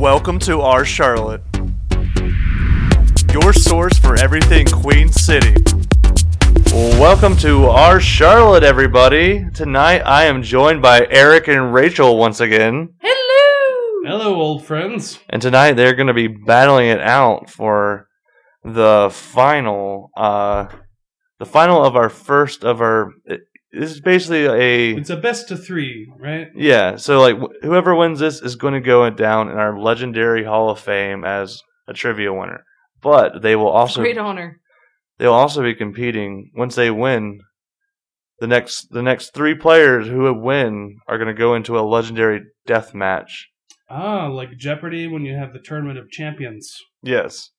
Welcome to our Charlotte, your source for everything Queen City. Welcome to our Charlotte, everybody. Tonight I am joined by Eric and Rachel once again, Hello. Hello, old friends. and tonight they're going to be battling it out for the final, uh, the final of our first of our. This is basically a It's a best of three, right? Yeah, so like wh- whoever wins this is going to go down in our legendary Hall of Fame as a trivia winner. But they will also Great honor. they'll also be competing once they win. The next the next three players who win are going to go into a legendary death match. Ah, like Jeopardy when you have the tournament of champions. Yes,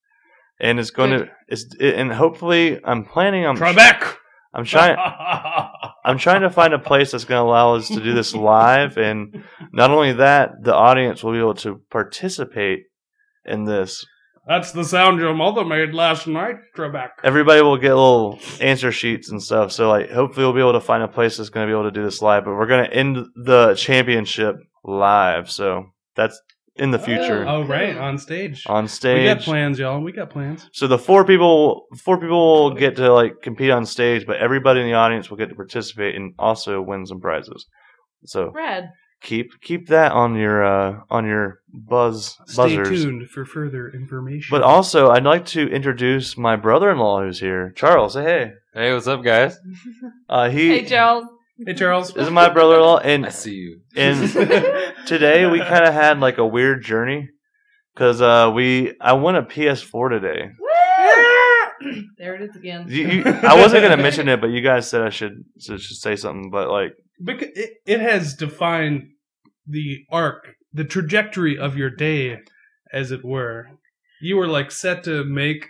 and it's going to it's it, and hopefully I'm planning on Trebek. I'm trying I'm trying to find a place that's going to allow us to do this live, and not only that, the audience will be able to participate in this. That's the sound your mother made last night, Trebek. Everybody will get little answer sheets and stuff. So, like, hopefully, we'll be able to find a place that's going to be able to do this live. But we're going to end the championship live, so that's in the future Oh, right, on stage. on stage. We got plans, y'all. We got plans. So the four people, four people will get to like compete on stage, but everybody in the audience will get to participate and also win some prizes. So Red. keep keep that on your uh, on your buzz Stay buzzers. tuned for further information. But also, I'd like to introduce my brother-in-law who's here, Charles. Say hey. Hey, what's up, guys? Uh, he Hey, Charles. Hey, Charles. this is my brother-in-law, and I see you. and today we kind of had like a weird journey because uh, we I won a PS4 today. There it is again. You, you, I wasn't gonna mention it, but you guys said I should should say something. But like, Because it, it has defined the arc, the trajectory of your day, as it were. You were like set to make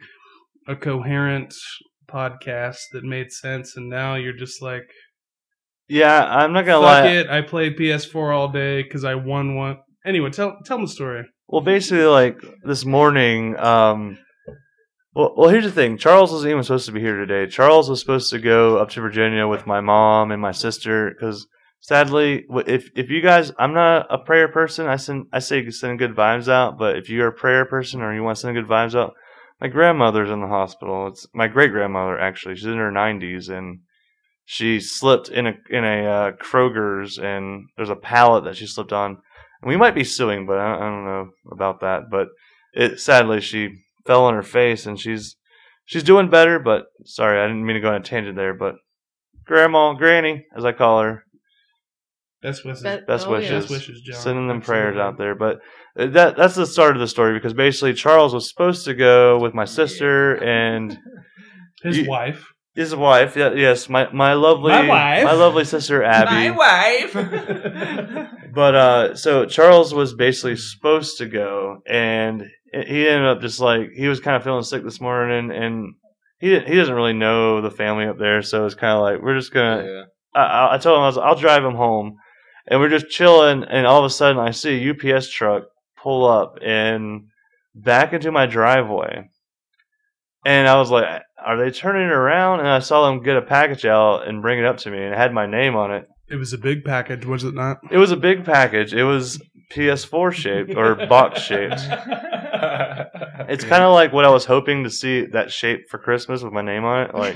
a coherent podcast that made sense, and now you're just like, yeah, I'm not gonna fuck lie. it. I played PS4 all day because I won one. Anyway, tell tell them the story. Well, basically, like this morning. Um, well, well, here's the thing. Charles wasn't even supposed to be here today. Charles was supposed to go up to Virginia with my mom and my sister because sadly, if if you guys, I'm not a prayer person. I send I say send good vibes out, but if you're a prayer person or you want to send good vibes out, my grandmother's in the hospital. It's my great grandmother actually. She's in her 90s and she slipped in a in a uh, Kroger's and there's a pallet that she slipped on. And we might be suing, but I, I don't know about that. But it sadly she fell on her face and she's she's doing better. But sorry, I didn't mean to go on a tangent there. But grandma, granny, as I call her, Best wishes. That- best oh, yeah. wishes, Best wishes, John. sending them prayers out there. But uh, that that's the start of the story because basically Charles was supposed to go with my sister and His You- wife. His wife. Yeah, yes, my my lovely My wife. my lovely sister Abby. My wife. But uh, so Charles was basically supposed to go, and he ended up just like he was kind of feeling sick this morning, and he he doesn't really know the family up there, so it's kind of like we're just gonna. yeah. I- I, I told him I was I'll drive him home, and we're just chilling, and all of a sudden I see a UPS truck pull up and back into my driveway, and I was like, "Are they turning it around?" And I saw them get a package out and bring it up to me, and it had my name on it. It was a big package, was it not? It was a big package. It was PS4 shaped or box shaped. It's kind of like what I was hoping to see that shape for Christmas with my name on it, like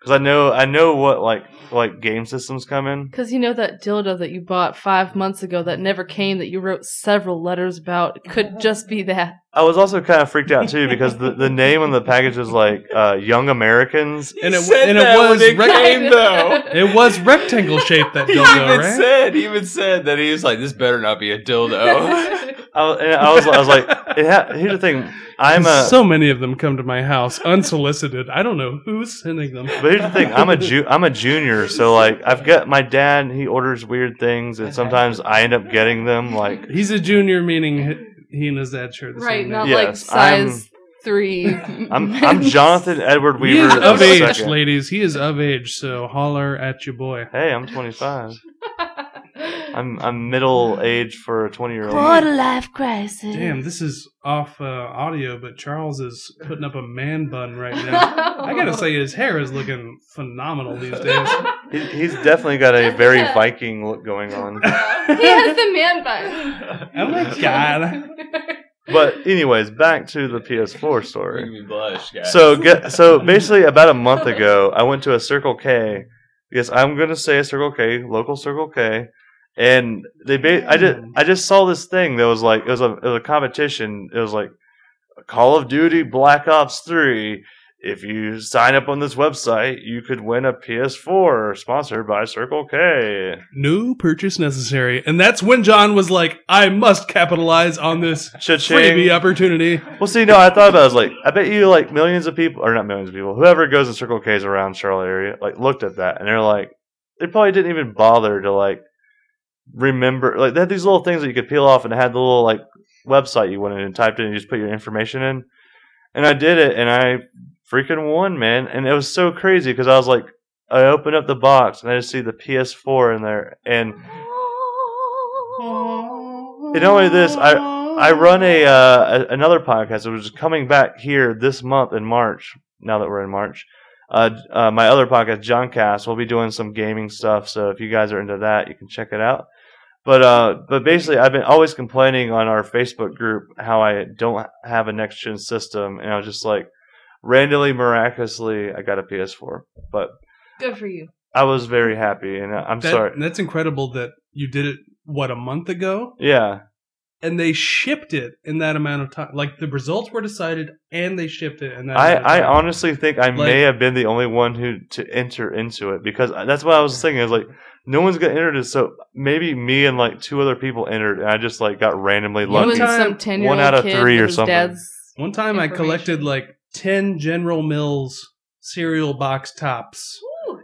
because I know I know what like like game systems come in. Because you know that dildo that you bought five months ago that never came that you wrote several letters about could just be that. I was also kind of freaked out too because the, the name on the package was like uh, Young Americans. And it, said and it that when was it rec- came, though. it was rectangle shaped that He dildo, even right? said, he even said that he was like, "This better not be a dildo." I was, and I was I was like, it ha- here's the thing. I'm a so many of them come to my house unsolicited. I don't know who's sending them. But here's the thing: I'm a ju- I'm a junior, so like I've got my dad. He orders weird things, and sometimes I end up getting them. Like He's a junior, meaning he- he and his dad share the right, same not name. like Yes, size three. I'm I'm Jonathan Edward He Weaver. is of age, second. ladies. He is of age, so holler at your boy. Hey, I'm 25. I'm I'm middle age for a 20 year old. Quarter life crisis. Damn, this is off uh, audio, but Charles is putting up a man bun right now. I gotta say, his hair is looking phenomenal these days. He, he's definitely got a very Viking look going on. he has the man bun. Oh my god. But anyways, back to the PS4 story. me blush, guys. So get so basically about a month ago, I went to a Circle K. Yes, I'm gonna say a Circle K, local Circle K, and they ba- I just I just saw this thing that was like it was a it was a competition. It was like Call of Duty Black Ops Three. If you sign up on this website, you could win a PS4 sponsored by Circle K. No purchase necessary. And that's when John was like, I must capitalize on this Cha-ching. freebie opportunity. Well, see, no, I thought about it. I was like, I bet you like millions of people, or not millions of people, whoever goes to Circle K's around Charlotte area, like looked at that and they're like, they probably didn't even bother to like remember. Like they had these little things that you could peel off and it had the little like website you went in and typed in and you just put your information in. And I did it and I freaking won, man. And it was so crazy because I was like, I opened up the box and I just see the PS4 in there. And And not only this, I I run a, uh, another podcast that was coming back here this month in March. Now that we're in March, uh, uh, my other podcast, John Cast, we'll be doing some gaming stuff. So if you guys are into that, you can check it out. But uh, but basically, I've been always complaining on our Facebook group how I don't have a next gen system, and I was just like, randomly, miraculously, I got a PS4. But Good for you. I was very happy, and I- I'm That- sorry. That's incredible that you did it, what, a month ago? Yeah, And they shipped it in that amount of time. Like the results were decided and they shipped it in that I, amount of I honestly think I Like- may have been the only one who to enter into it because that's what I was thinking. I was like, no one's gonna enter this, so maybe me and like two other people entered, and I just like got randomly One lucky. time- some one out of three or something. One time I collected like 10 General Mills cereal box tops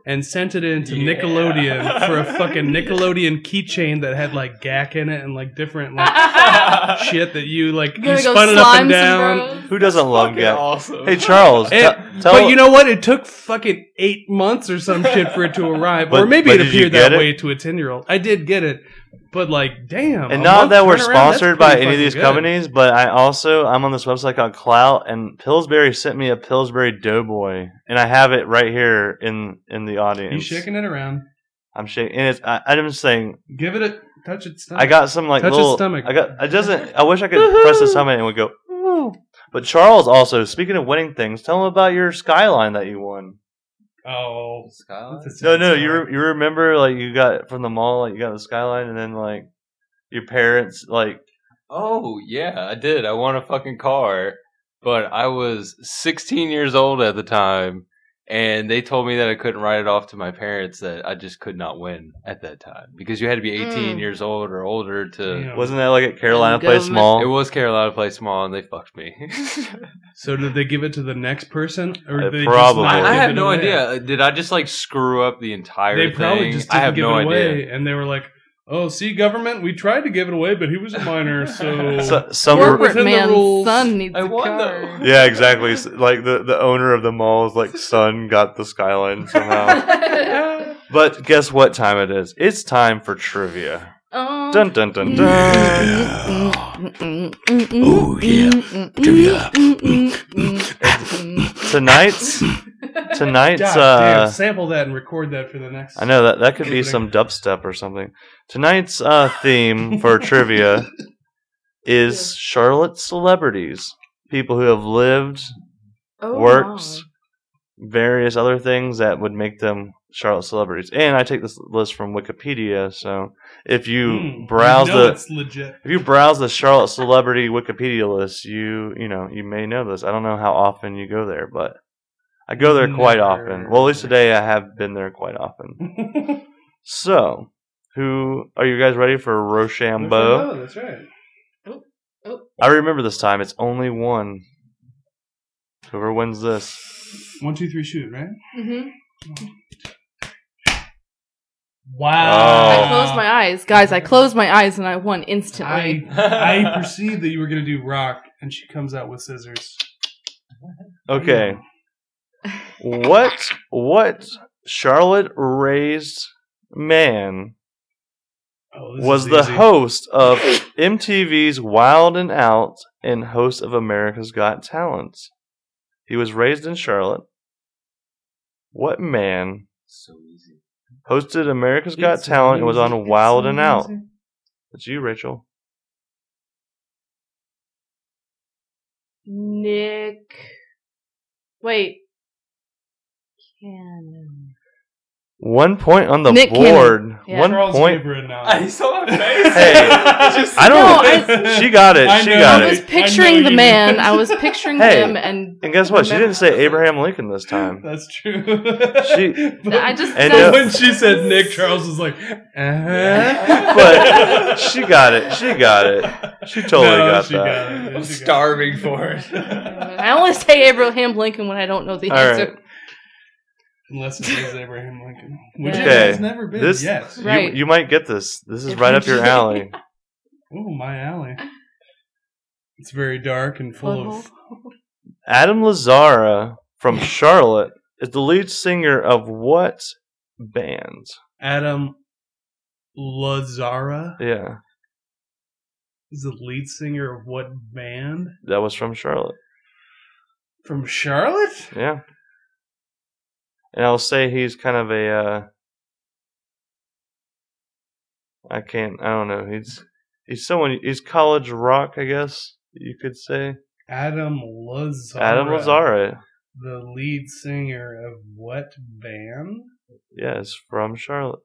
and sent it into Yeah. Nickelodeon for a fucking Nickelodeon keychain that had like Gak in it and like different like shit that you like you Gonna spun it up and down. bros. Who doesn't love Fucking Gap? awesome. Hey Charles, And- te- tell but you know what? It took fucking eight months or some shit for it to arrive, or maybe it appeared that it? way to a ten year old. I did get it, but like, damn. and not that we're sponsored by any of these good. companies, but I also I'm on this website called Klout, and Pillsbury sent me a Pillsbury Doughboy, and I have it right here in in the audience. You shaking it around? I'm shaking, and it's I, I'm just saying Give it a touch. Its stomach. I got some like Touch little. stomach. I got. It doesn't. I wish I could press the summit and it would go. "Woo." But Charles also speaking of winning things, tell him about your skyline that you won. Oh, Skyline? No, no, you re- you remember like you got from the mall, like you got the skyline, and then like your parents like Oh yeah, I did. I won a fucking car, but I was 16 years old at the time, and they told me that I couldn't write it off to my parents that I just could not win at that time because you had to be 18 Mm. years old or older to. Damn. wasn't that like at Carolina Place Mall? It was Carolina Place Mall, and they fucked me. So did they give it to the next person, or Uh, did they probably. Just not I, I give have it no away? idea. Did I just like screw up the entire They thing? probably just didn't I have give no it away, idea. and they were like, "Oh, see, government, we tried to give it away, but he was a minor, so." So, some Work Corporate within the man's rules. son needs I a won, car. though. yeah, exactly. S- Like the the owner of the mall's like son got the skyline somehow. but guess what time it is? It's time for trivia. Um, Dun dun dun dun. Oh yeah, trivia. Tonight's tonight's God uh damn, sample that and record that for the next. I know that that could be some dubstep or something. Tonight's uh, theme for trivia is Charlotte celebrities, people who have lived, Oh, works, various other things that would make them Charlotte celebrities. And I take this list from Wikipedia, so if you Hmm, browse you know the it's legit. if you browse the Charlotte celebrity Wikipedia list, you you know you may know this. I don't know how often you go there, but I go there quite Never. often. Well, at least today I have been there quite often. So, who are you guys ready for Rochambeau? That's right. Oh, oh. I remember this time. It's only one. Whoever wins this. One, two, three, shoot. Right. Mm-hmm. Wow. I closed my eyes, guys. I closed my eyes and I won instantly. I I perceived that you were going to do rock, and she comes out with scissors. Okay. What what Charlotte raised man Oh, was the easy. host of MTV's Wild and Out and host of America's Got Talent. He was raised in Charlotte. What man so easy. hosted America's Got It's Talent, and was on It's Wild and Out. amazing. It's you, Rachel. Nick. Wait. Cannon. One point on the Nick board. Yeah. One Charles point. gave her a nod. I saw my face. Hey, Just- I don't. No, she got it. I She know. got I it. was I know picturing the man. I was picturing Hey, him, and And guess what? She didn't say Abraham Lincoln this time. That's true. She- But- I just And, uh, when she said Nick, Charles was like, uh-huh. But she got it. She got it. She totally No, got she that. got it. I'm She starving for it. I only say Abraham Lincoln when I don't know the All answer. right. Unless it is Abraham Lincoln. Which Okay. it has never been This yet. you, Right. you might get this. This is right up your alley. oh, my alley. It's very dark and full of. Adam Lazzara from Charlotte is the lead singer of what band? Adam Lazzara Yeah, is the lead singer of what band? that was from Charlotte. From Charlotte? Yeah. And I'll say he's kind of a uh I can't I don't know. He's he's someone he's college rock, I guess you could say. Adam Lazzara. Adam Lazzara. The lead singer of what band? Yes, from Charlotte.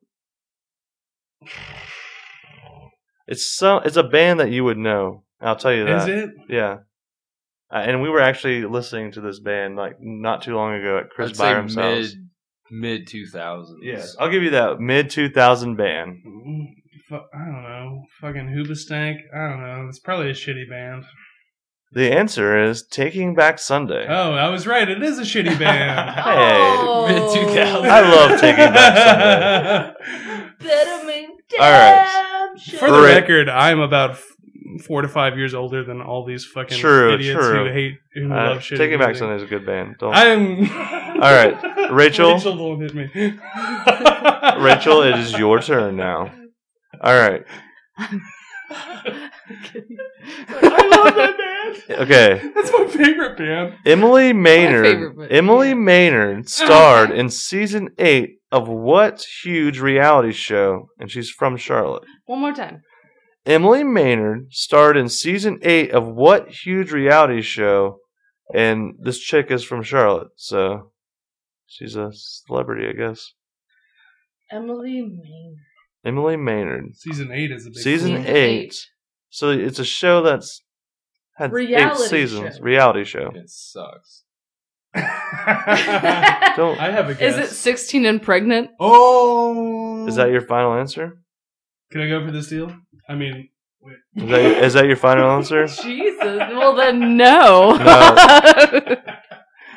It's so it's a band that you would know. I'll tell you that. Is it? Yeah. Uh, and we were actually listening to this band like not too long ago at Chris I'd say Byram's mid house. mid two thousands. Yes, I'll give you that mid two thousand band. Fu- I don't know. Fucking Hoobastank? I don't know. It's probably a shitty band. The answer is Taking Back Sunday. Oh, I was right. It is a shitty band. Hey, Oh. mid-2000s. I love Taking Back Sunday. Better me All right. damn sure. For the Right. record, I'm about f- four to five years older than all these fucking True, idiots true. who hate who Uh, love shitty Taking Back music. Sunday is a good band. Don't. I'm. All right, Rachel? Rachel, don't hit me. Rachel, it is your turn now. All right. I love that band. Okay. That's my favorite band. Emily Maynard. but- Emily Maynard starred in season eight of what huge reality show? And she's from Charlotte. One more time. Emily Maynard starred in season eight of what huge reality show? And this chick is from Charlotte, so she's a celebrity, I guess. Emily Maynard. Emily Maynard. Season eight is a big Season. Season eight. eight. So it's a show that's had Reality eight seasons. show. Reality show. It sucks. Don't. I have a guess. Is it 16 and pregnant? Oh, Is that your final answer? Can I go for this deal? I mean, Is that, is that your final answer? Jesus. Well, then no. No.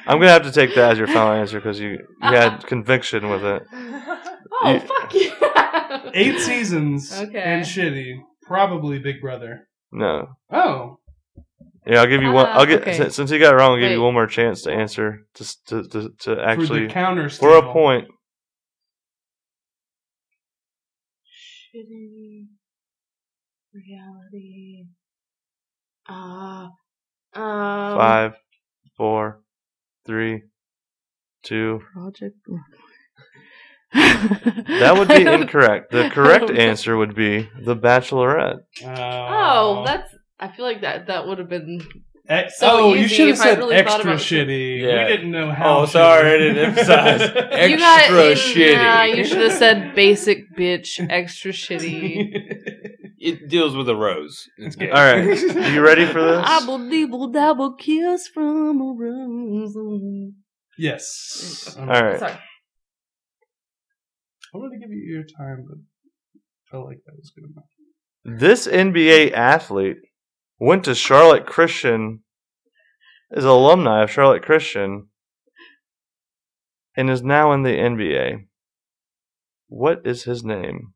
I'm gonna have to take that as your final answer because you, you had conviction with it. oh, You- fuck you. eight seasons Okay. and shitty. Probably Big Brother. No. Oh, Yeah, I'll give you one. Ah, I'll get okay. since, since you got it wrong. I'll give you Wait. one more chance to answer to s- to to, to for actually the counter. for a point. Shitty reality. Uh, um, Five, four, three, two. Project. That would be incorrect. The correct answer would be The Bachelorette. Oh, that's. I feel like that that would have been. Ex- so oh, you easy should have if I said really thought extra about shitty. Yeah. We didn't know how. Oh, sorry, I didn't emphasize. you got Extra shitty. Nah, you should have said basic bitch, extra shitty. It deals with a rose. It's good. All right, are you ready for this? Abble deeble dabble kiss from a rose. yes. All right. Sorry. I wanted to give you your time, but I felt like that was good enough. This NBA athlete went to Charlotte Christian, is an alumni of Charlotte Christian, and is now in the NBA. What is his name?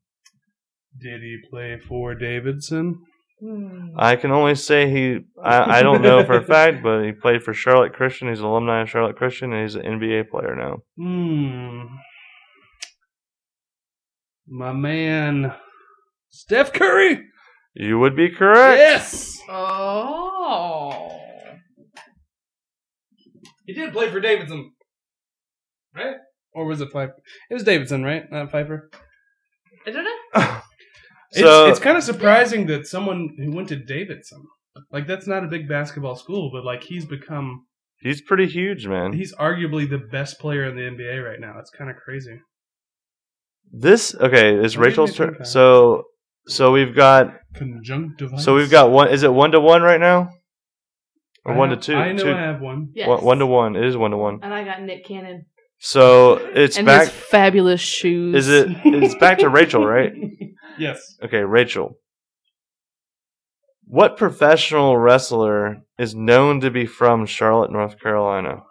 Did he play for Davidson? Hmm. I can only say he. I, I don't know for a fact, but he played for Charlotte Christian. He's an alumni of Charlotte Christian, and he's an NBA player now. Hmm. My man, Steph Curry. You would be correct. Yes, Oh. he did play for Davidson, right? or was it Pfeiffer? It was Davidson, right? Not Pfeiffer. I don't know. So- it's, it's kind of surprising that someone who went to Davidson, like that's not a big basketball school, but like he's become, He's pretty huge, man. he's arguably the best player in the NBA right now. It's kind of crazy. This okay is What do you Rachel's think turn. that? So so we've got Conjunctivitis. so we've got one. Is it one to one right now, or I one to know- two? I know Two- I have one. Yes. one, one to one. It is one to one. And I got Nick Cannon. So it's and back. his fabulous shoes. Is it? It's back to Rachel, right? yes. Okay, Rachel. What professional wrestler is known to be from Charlotte, North Carolina?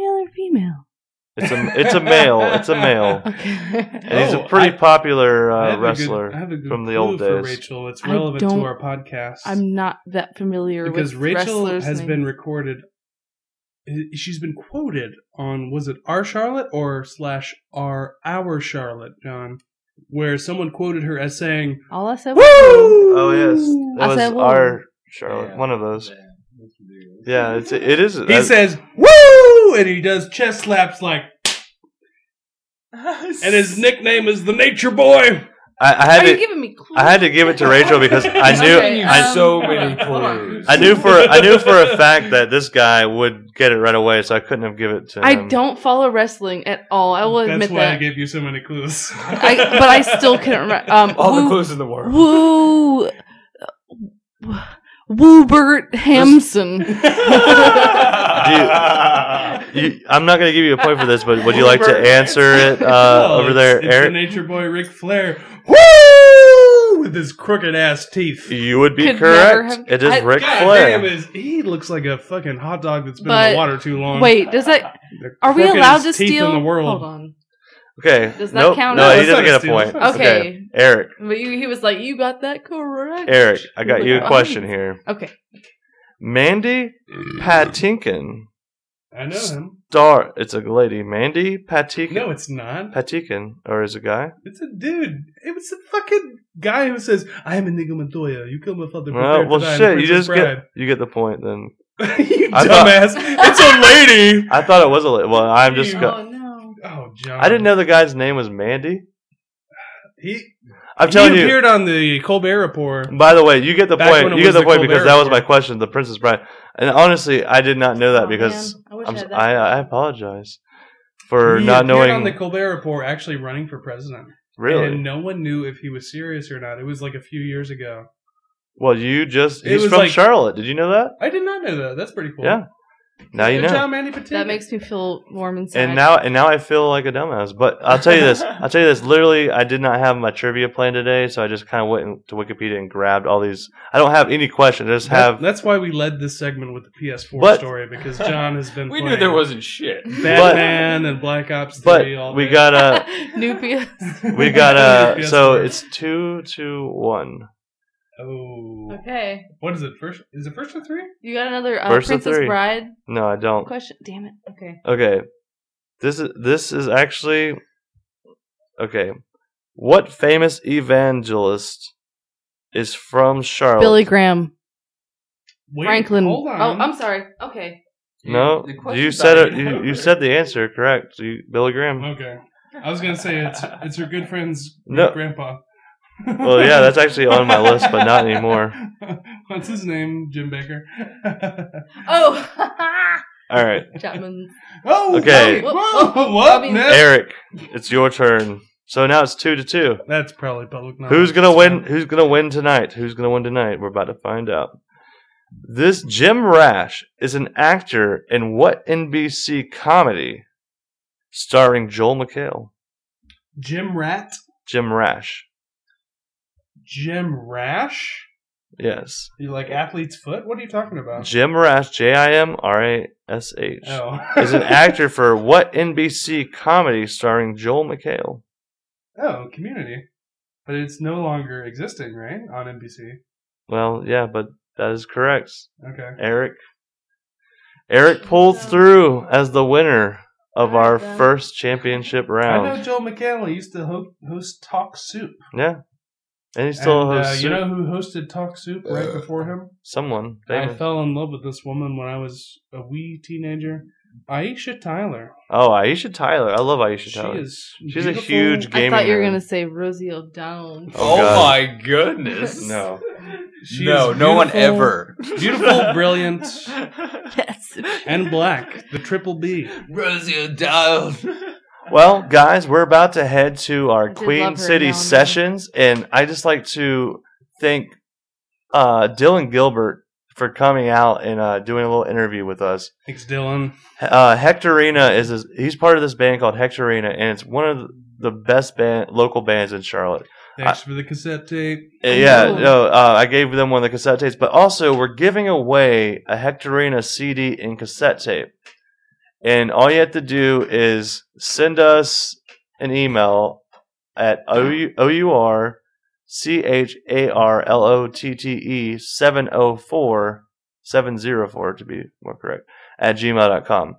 male or female? It's a it's a male. It's a male, Okay. and he's a Oh, pretty I- popular uh, have a good- wrestler I have a good from the old days. Rachel, it's relevant to our podcast. I'm not that familiar because with Rachel wrestlers' has names. been recorded. She's been quoted on was it our Charlotte or slash our our Charlotte, John, where someone quoted her as saying, All I said "Woo!" Oh yes, I was said, our Charlotte. Yeah. One of those. Yeah, that's ridiculous. Yeah, it's it is. He that- says "Woo!" And he does chest slaps like, and his nickname is the Nature Boy. I, I had Are you to. giving me clues? I had to give it to Rachel because I knew. giving I, so many clues. I knew for I knew for a fact that this guy would get it right away, so I couldn't have given it to him. I don't follow wrestling at all. I will admit That's admit why I that. gave you so many clues. I, but I still couldn't remember. Um, All the Woo- clues in the world. Woo, Woobert Hampson. You, I'm not going to give you a point for this, but would you like to answer it uh, Oh, over it's- there, it's Eric? the Nature Boy Ric Flair. Woo! With his crooked ass teeth. You would be Could never correct. have- It is I- Ric God Flair. damn, is he looks like a fucking hot dog that's been in But- the water too long. Wait, does that? The Are we allowed to teeth steal? in the world? Hold on. Okay. Does that nope. count No, as- he doesn't get a point. steal. Okay. Eric. But you, he was like, "You got that correct." Eric, I got you a question here. Okay. Mandy Patinkin I know him. star. It's a lady. Mandy Patinkin. No, it's not. Patinkin, or is it a guy? It's a dude. It was a fucking guy who says, "I am Inigo Montoya. You killed my father." Well, prepare to well, die shit. You Princess just get you get the point then. You I thought- dumbass. it's a lady. I thought it was a lady. Well, I'm just. You- Go- Oh. Oh, John. I didn't know the guy's name was Mandy. he. I'm he telling you. appeared on the Colbert Report. By the way, you get the point. You get the the point because Colbert that was my question. The Princess Bride, and honestly, I did not know that Oh, because. I wish I'm, I s- that. I, I apologize for he not appeared knowing. on the Colbert Report, actually running for president. really? And no one knew if he was serious or not. It was like a few years ago. well, you just. It He's was from like- Charlotte. Did you know that? I did not know that. That's pretty cool. Yeah. Now you Good know. job, Mandy Patinkin. That makes me feel warm inside. And now, and now I feel like a dumbass. But I'll tell you this. I'll tell you this. Literally, I did not have my trivia plan today, so I just kind of went to Wikipedia and grabbed all these. I don't have any questions. I just That- have. that's why we led this segment with the PS4 But- story because John has been. We playing knew there wasn't shit. Batman and Black Ops 3 But all we day. got a. new PS. We got a. So it's two to one. Oh, Okay, what is it? First is it first or three? you got another uh, First Princess three. Bride No, I don't. question. Damn it. Okay. Okay. This is this is actually okay. What famous evangelist is from Charlotte? Billy Graham. Wait, Franklin. Hold on. Oh, I'm sorry. Okay. No, you said it. even You, you said the answer correct. You, Billy Graham. Okay. I was gonna say it's it's her good friend's No. grandpa. Well, yeah, that's actually on my list, but not anymore. What's his name? Jim Bakker. Oh. All right, Chapman. oh, Okay. Whoa, Whoa, whoa, whoa, what? I mean- man? Eric, it's your turn. So now it's two to two. That's probably public knowledge. Who's gonna win? Who's gonna win tonight? Who's gonna win tonight? We're about to find out. This Jim Rash is an actor in what NBC comedy starring Joel McHale? Jim Rat? Jim Rash. Jim Rash? Yes. You like athlete's foot? What are you talking about? Jim Rash, J I M R A S H, Oh. is an actor for what NBC comedy starring Joel McHale? oh, community. But it's no longer existing, right? On NBC. Well, yeah, but that is correct. Okay. Eric. Eric pulled through as the winner of our first championship round. I know round. Joel McHale. Used to ho- host Talk Soup. Yeah. And he still And, uh, hosts you know who hosted Talk Soup right before him? someone. I fell in love with this woman when I was a wee teenager. Aisha Tyler. Oh, Aisha Tyler. I love Aisha She Tyler. is. She's a beautiful. huge I thought you were gonna say Rosie O'Donnell. Oh, Oh, my goodness. No. She no, no one ever. Beautiful, brilliant, Yes. and black. The triple B. Rosie O'Donnell. Well, guys, we're about to head to our I did love Queen City now and sessions, and I just like to thank uh, Dylan Gilbert for coming out and uh, doing a little interview with us. Thanks, Dylan. Uh, Hectorina is his, he's part of this band called Hectorina, and it's one of the best band local bands in Charlotte. Thanks for the cassette tape. Uh, Yeah, Ooh. no, uh, I gave them one of the cassette tapes, but also we're giving away a Hectorina CD and cassette tape. And all you have to do is send us an email at O-U-R-C-H-A-R-L-O-T-T-E 704 704 to be more correct at gmail.com.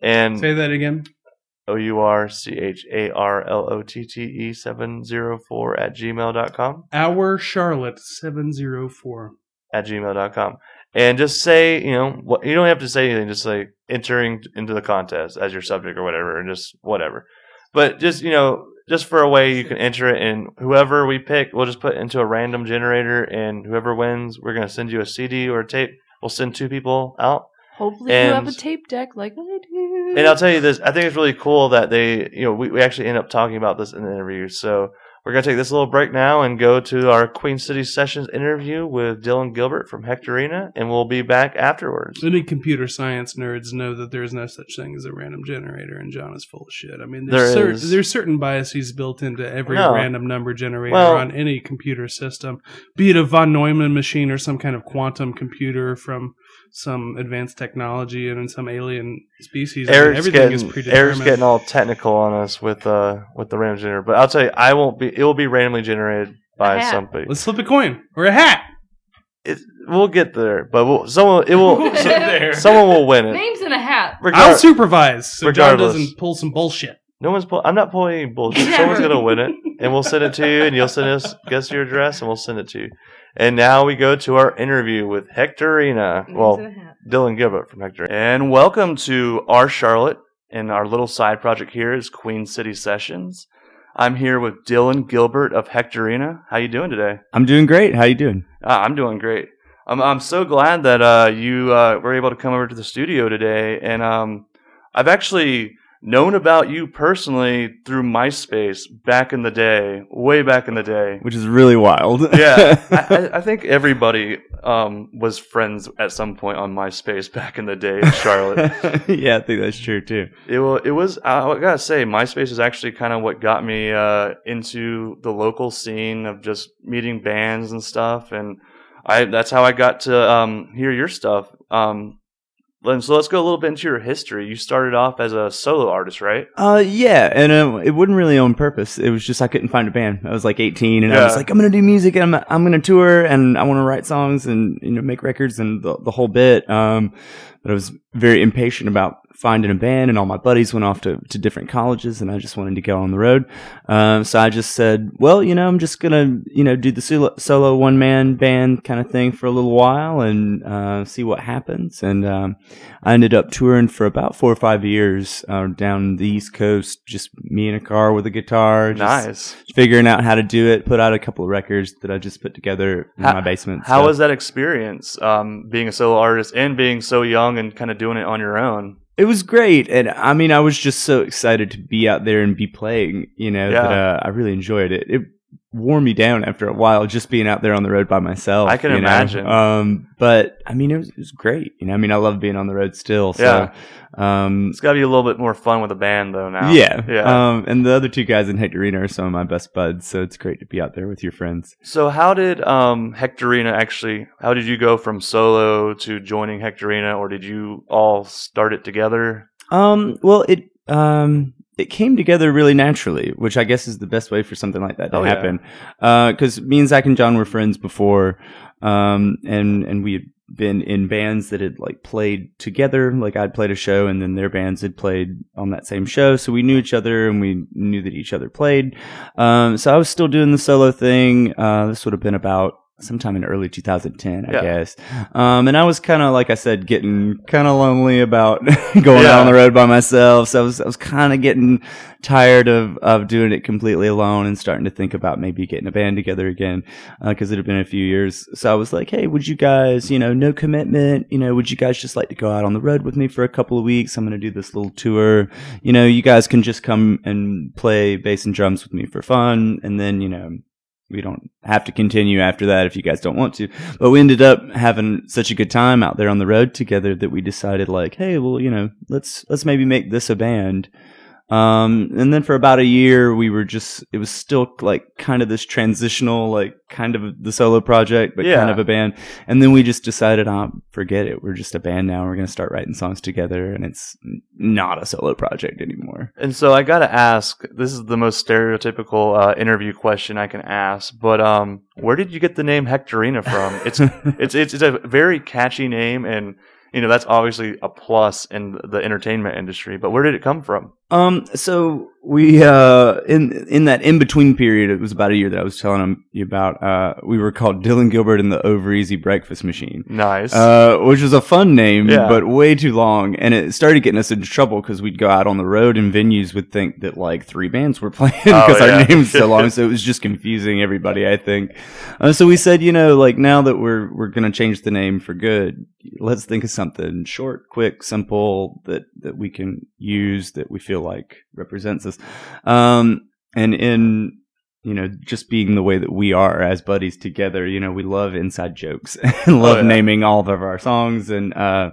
And Say that again. O U R C H A R L O T T E 704 at gmail.com. Our Charlotte seven zero four. At gmail.com. And just say, you know, what, you don't have to say anything, just like entering into the contest as your subject or whatever, and just whatever. But just, you know, just for a way you can enter it, and whoever we pick, we'll just put into a random generator, and whoever wins, we're going to send you a CD or a tape. We'll send two people out. Hopefully you have a And- tape deck like I do. And I'll tell you this, I think it's really cool that they, you know, we, we actually end up talking about this in the interview. So we're going to take this little break now and go to our Queen City Sessions interview with Dylan Gilbert from Hectorina, and we'll be back afterwards. Any computer science nerds know that there is no such thing as a random generator, and John is full of shit. I mean, there's, There cer- there's certain biases built into every No. random number generator Well- on any computer system, be it a von Neumann machine or some kind of quantum computer from some advanced technology and in some alien species. I mean, Eric's everything is getting, predetermined. Eric's getting all technical on us with uh with the random generator, but I'll tell you, I won't be. It will be randomly generated by Yeah. somebody. Let's flip a coin or a hat. It, we'll get there, but we'll, someone it will. We'll there. Someone will win it. Names in a hat. I'll supervise so John doesn't pull some bullshit. No one's. Pull, I'm not pulling any bullshit. Someone's gonna win it, and we'll send it to you, and you'll send us guess your address, and we'll send it to you. And now we go to our interview with Hectorina. Well, in a hat. Dylan Gilbert from Hector. And welcome to our Charlotte, and our little side project here is Queen City Sessions. I'm here with Dylan Gilbert of Hectorina. How you doing today? I'm doing great. How you doing? Ah, I'm doing great. I'm I'm so glad that uh, you uh, were able to come over to the studio today, and um, I've actually known about you personally through MySpace back in the day, way back in the day. Which is really wild. Yeah, I, I- think everybody um, was friends at some point on MySpace back in the day in Charlotte. yeah, I think that's true too. It was, it was I I gotta say, MySpace is actually kind of what got me uh, into the local scene of just meeting bands and stuff, and I that's how I got to um, hear your stuff. Um, and so let's go a little bit into your history. You started off as a solo artist, right? Uh, yeah, and uh, it wasn't really on purpose. It was just I couldn't find a band. I was like 18, and I was like, I'm gonna do music, and I'm I'm gonna tour, and I want to write songs, and you know, make records, and the the whole bit. Um, but I was very impatient about finding a band, and all my buddies went off to, to different colleges, and I just wanted to go on the road. Um, so I just said, well, you know, I'm just gonna, you know, do the solo, solo one man band kind of thing for a little while and uh, see what happens. And um, I ended up touring for about four or five years uh, down the East Coast, just me in a car with a guitar, just Nice. figuring out how to do it. Put out a couple of records that I just put together in How- my basement. How so- was that experience, um, being a solo artist and being so young and kind of doing it on your own? It was great, and I mean, I was just so excited to be out there and be playing. You know, Yeah. that uh, I really enjoyed it. It wore me down after a while, just being out there on the road by myself. I can you know? imagine. Um, but I mean, it was, it was great. You know, I mean, I love being on the road still. So, Yeah. um, It's got to be a little bit more fun with a band, though. Now, yeah, yeah. Um, and the other two guys in Hectorina are some of my best buds, so it's great to be out there with your friends. So how did um, Hectorina actually? How did you go from solo to joining Hectorina, or did you all start it together? Um, well, it um it came together really naturally, which I guess is the best way for something like that to Oh, happen. Because me and Zach and John were friends before, um, and and we had been in bands that had like played together. Like I'd played a show and then their bands had played on that same show. So we knew each other and we knew that each other played. Um, so I was still doing the solo thing. Uh, this would have been about sometime in early 2010, I Yeah. guess. Um, and I was kind of, like I said, getting kind of lonely about going Yeah. out on the road by myself. So I was, I was kind of getting tired of, of doing it completely alone and starting to think about maybe getting a band together again. Uh, cause it had been a few years. So I was like, Hey, would you guys, you know, no commitment, you know, would you guys just like to go out on the road with me for a couple of weeks? I'm going to do this little tour. You know, you guys can just come and play bass and drums with me for fun. And then, you know, we don't have to continue after that if you guys don't want to. But we ended up having such a good time out there on the road together that we decided like, hey, well, you know, let's let's maybe make this a band. Um, and then for about a year, we were just, it was still like kind of this transitional, like kind of the solo project, but Yeah. kind of a band. And then we just decided, oh, forget it. We're just a band now. We're going to start writing songs together and it's not a solo project anymore. And so I got to ask, this is the most stereotypical uh, interview question I can ask, but um, where did you get the name Hectorina from? It's it's it's, it's a very catchy name, and you know that's obviously a plus in the entertainment industry. But where did it come from? Um, so we uh in in that in between period, it was about a year that I was telling him you about. Uh, we were called Dylan Gilbert and the Over Easy Breakfast Machine. Nice. Uh, which was a fun name, Yeah. but way too long, and it started getting us into trouble because we'd go out on the road and venues would think that like three bands were playing Oh, because yeah. our name's so long, so it was just confusing everybody. I think. Uh, so we said, you know, like now that we're we're gonna change the name for good, let's think of something short, quick, simple that that we can use that we feel like represents us. Um, and in you know, just being the way that we are as buddies together, you know, we love inside jokes and love yeah. naming all of our songs and uh,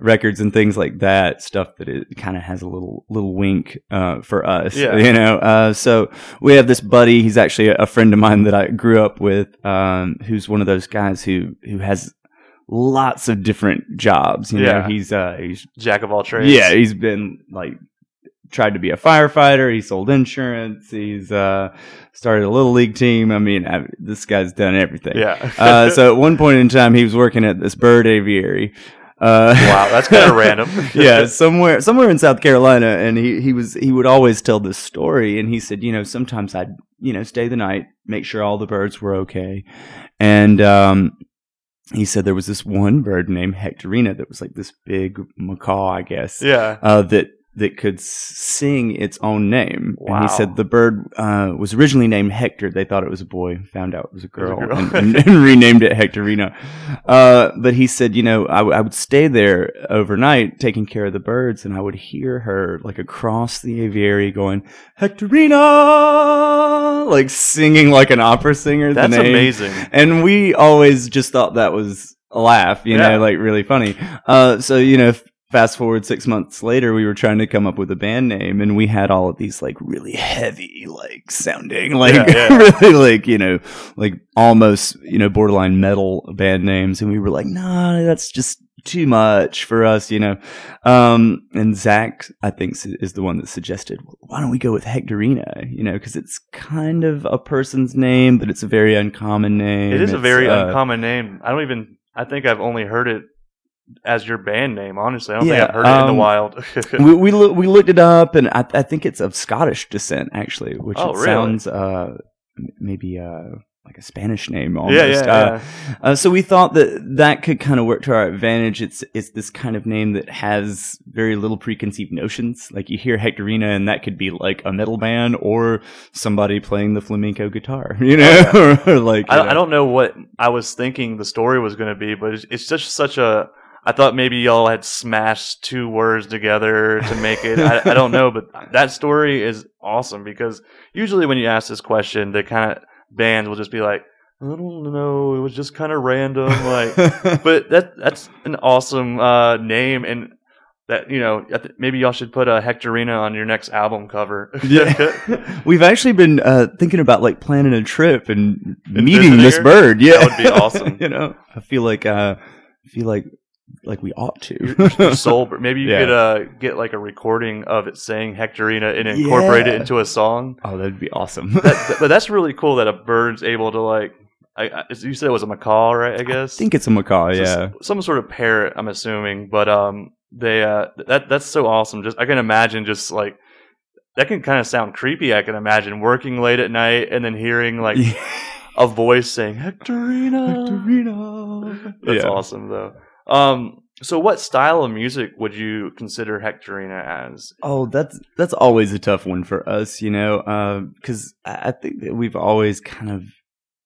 records and things like that. Stuff that it kind of has a little little wink uh, for us, Yeah. you know. Uh, so we have this buddy. He's actually a, friend of mine that I grew up with, um, who's one of those guys who who has lots of different jobs. You know, Yeah. he's uh, he's Jack of all trades. yeah, he's been like tried to be a firefighter. He sold insurance. He's uh, started a little league team. I mean, I, this guy's done everything. Yeah. uh, so at one point in time, he was working at this bird aviary. Uh, wow, that's kind of random. yeah, somewhere somewhere in South Carolina, and he he was he would always tell this story, and he said, you know, sometimes I'd you know stay the night, make sure all the birds were okay, and um, he said there was this one bird named Hectorina that was like this big macaw, I guess, yeah. uh, that that could sing its own name. And he said the bird uh, was originally named Hector. They thought it was a boy, found out it was a was a girl, girl. and, and, and renamed it Hectorina. Uh, but he said, you know, I, w- I would stay there overnight taking care of the birds, and I would hear her like across the aviary going, Hectorina, like singing like an opera singer. That's amazing. And we always just thought that was a laugh, you Yeah. know, like really funny. Uh, so, you know, f- fast forward six months later, we were trying to come up with a band name and we had all of these like really heavy, like sounding, like Yeah, yeah. really like, you know, like almost, you know, borderline metal band names. And we were like, nah, that's just too much for us, you know. Um, and Zach, I think, is the one that suggested, why don't we go with Hectorina? You know, because it's kind of a person's name, but it's a very uncommon name. It is a very uh, uncommon name. I don't even. I think I've only heard it as your band name. Honestly, I don't Yeah, think I've heard it in the um, wild. we we, loo- we looked it up, and I, I think it's of Scottish descent, actually, which Oh, it really? sounds uh, maybe uh, like a Spanish name almost. yeah, yeah, Uh, yeah. Uh, so we thought that that could kind of work to our advantage. It's it's this kind of name that has very little preconceived notions. Like you hear Hectorina, and that could be like a metal band or somebody playing the flamenco guitar, you know, or like I, you I don't know what I was thinking the story was going to be, but it's, it's just such a. I thought maybe y'all had smashed two words together to make it. I, I don't know, but that story is awesome because usually when you ask this question, the kind of bands will just be like, "I don't know, it was just kind of random." Like, but that that's an awesome uh, name, and that you know maybe y'all should put a Hectorina on your next album cover. Yeah. We've actually been uh, thinking about like planning a trip and, And meeting this bird. Yeah, That would be awesome. you know, I feel like uh, I feel like like we ought to. soul. Maybe you Yeah. could uh, get like a recording of it saying Hectorina and incorporate it into a song. oh, that'd be awesome. That, that- but that's really cool that a bird's able to like. I, I, you said it was a macaw, right? I guess. I think it's a macaw. So Yeah. some sort of parrot, I'm assuming. But um, they uh, that that's so awesome. Just I can imagine just like that can kind of sound creepy. I can imagine working late at night and then hearing like a voice saying Hectorina. Hectorina. That's Yeah. awesome though. Um, so what style of music would you consider Hectorina as? Oh, that's that's always a tough one for us, you know, because I I think that we've always kind of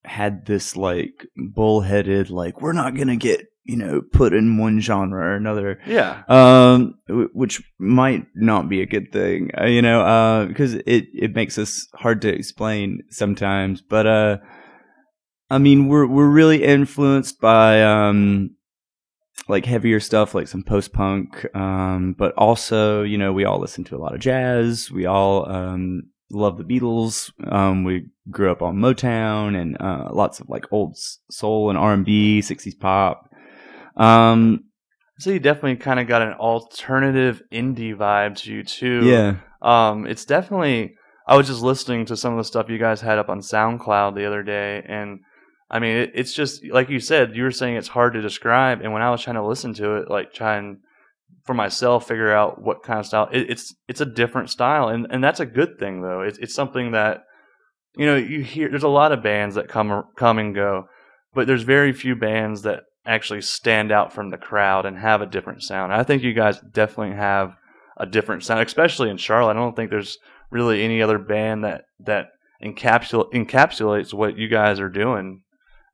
had this like bullheaded, like we're not gonna get you know put in one genre or another, Yeah, um, w- which might not be a good thing, uh, you know, uh, because it it makes us hard to explain sometimes. But uh, I mean, we're we're really influenced by um, like heavier stuff, like some post punk, um, but also, you know, we all listen to a lot of jazz. We all um, love the Beatles. Um, we grew up on Motown and uh, lots of like old soul and R and B, sixties pop. Um, so you definitely kind of got an alternative indie vibe to you too. yeah. Um, it's definitely. I was just listening to some of the stuff you guys had up on SoundCloud the other day, and I mean, it, it's just like you said. You were saying it's hard to describe, and when I was trying to listen to it, like trying for myself figure out what kind of style, it, it's it's a different style, and and that's a good thing though. It's it's something that you know you hear. There's a lot of bands that come come and go, but there's very few bands that actually stand out from the crowd and have a different sound. I think you guys definitely have a different sound, especially in Charlotte. I don't think there's really any other band that that encapsul- encapsulates what you guys are doing.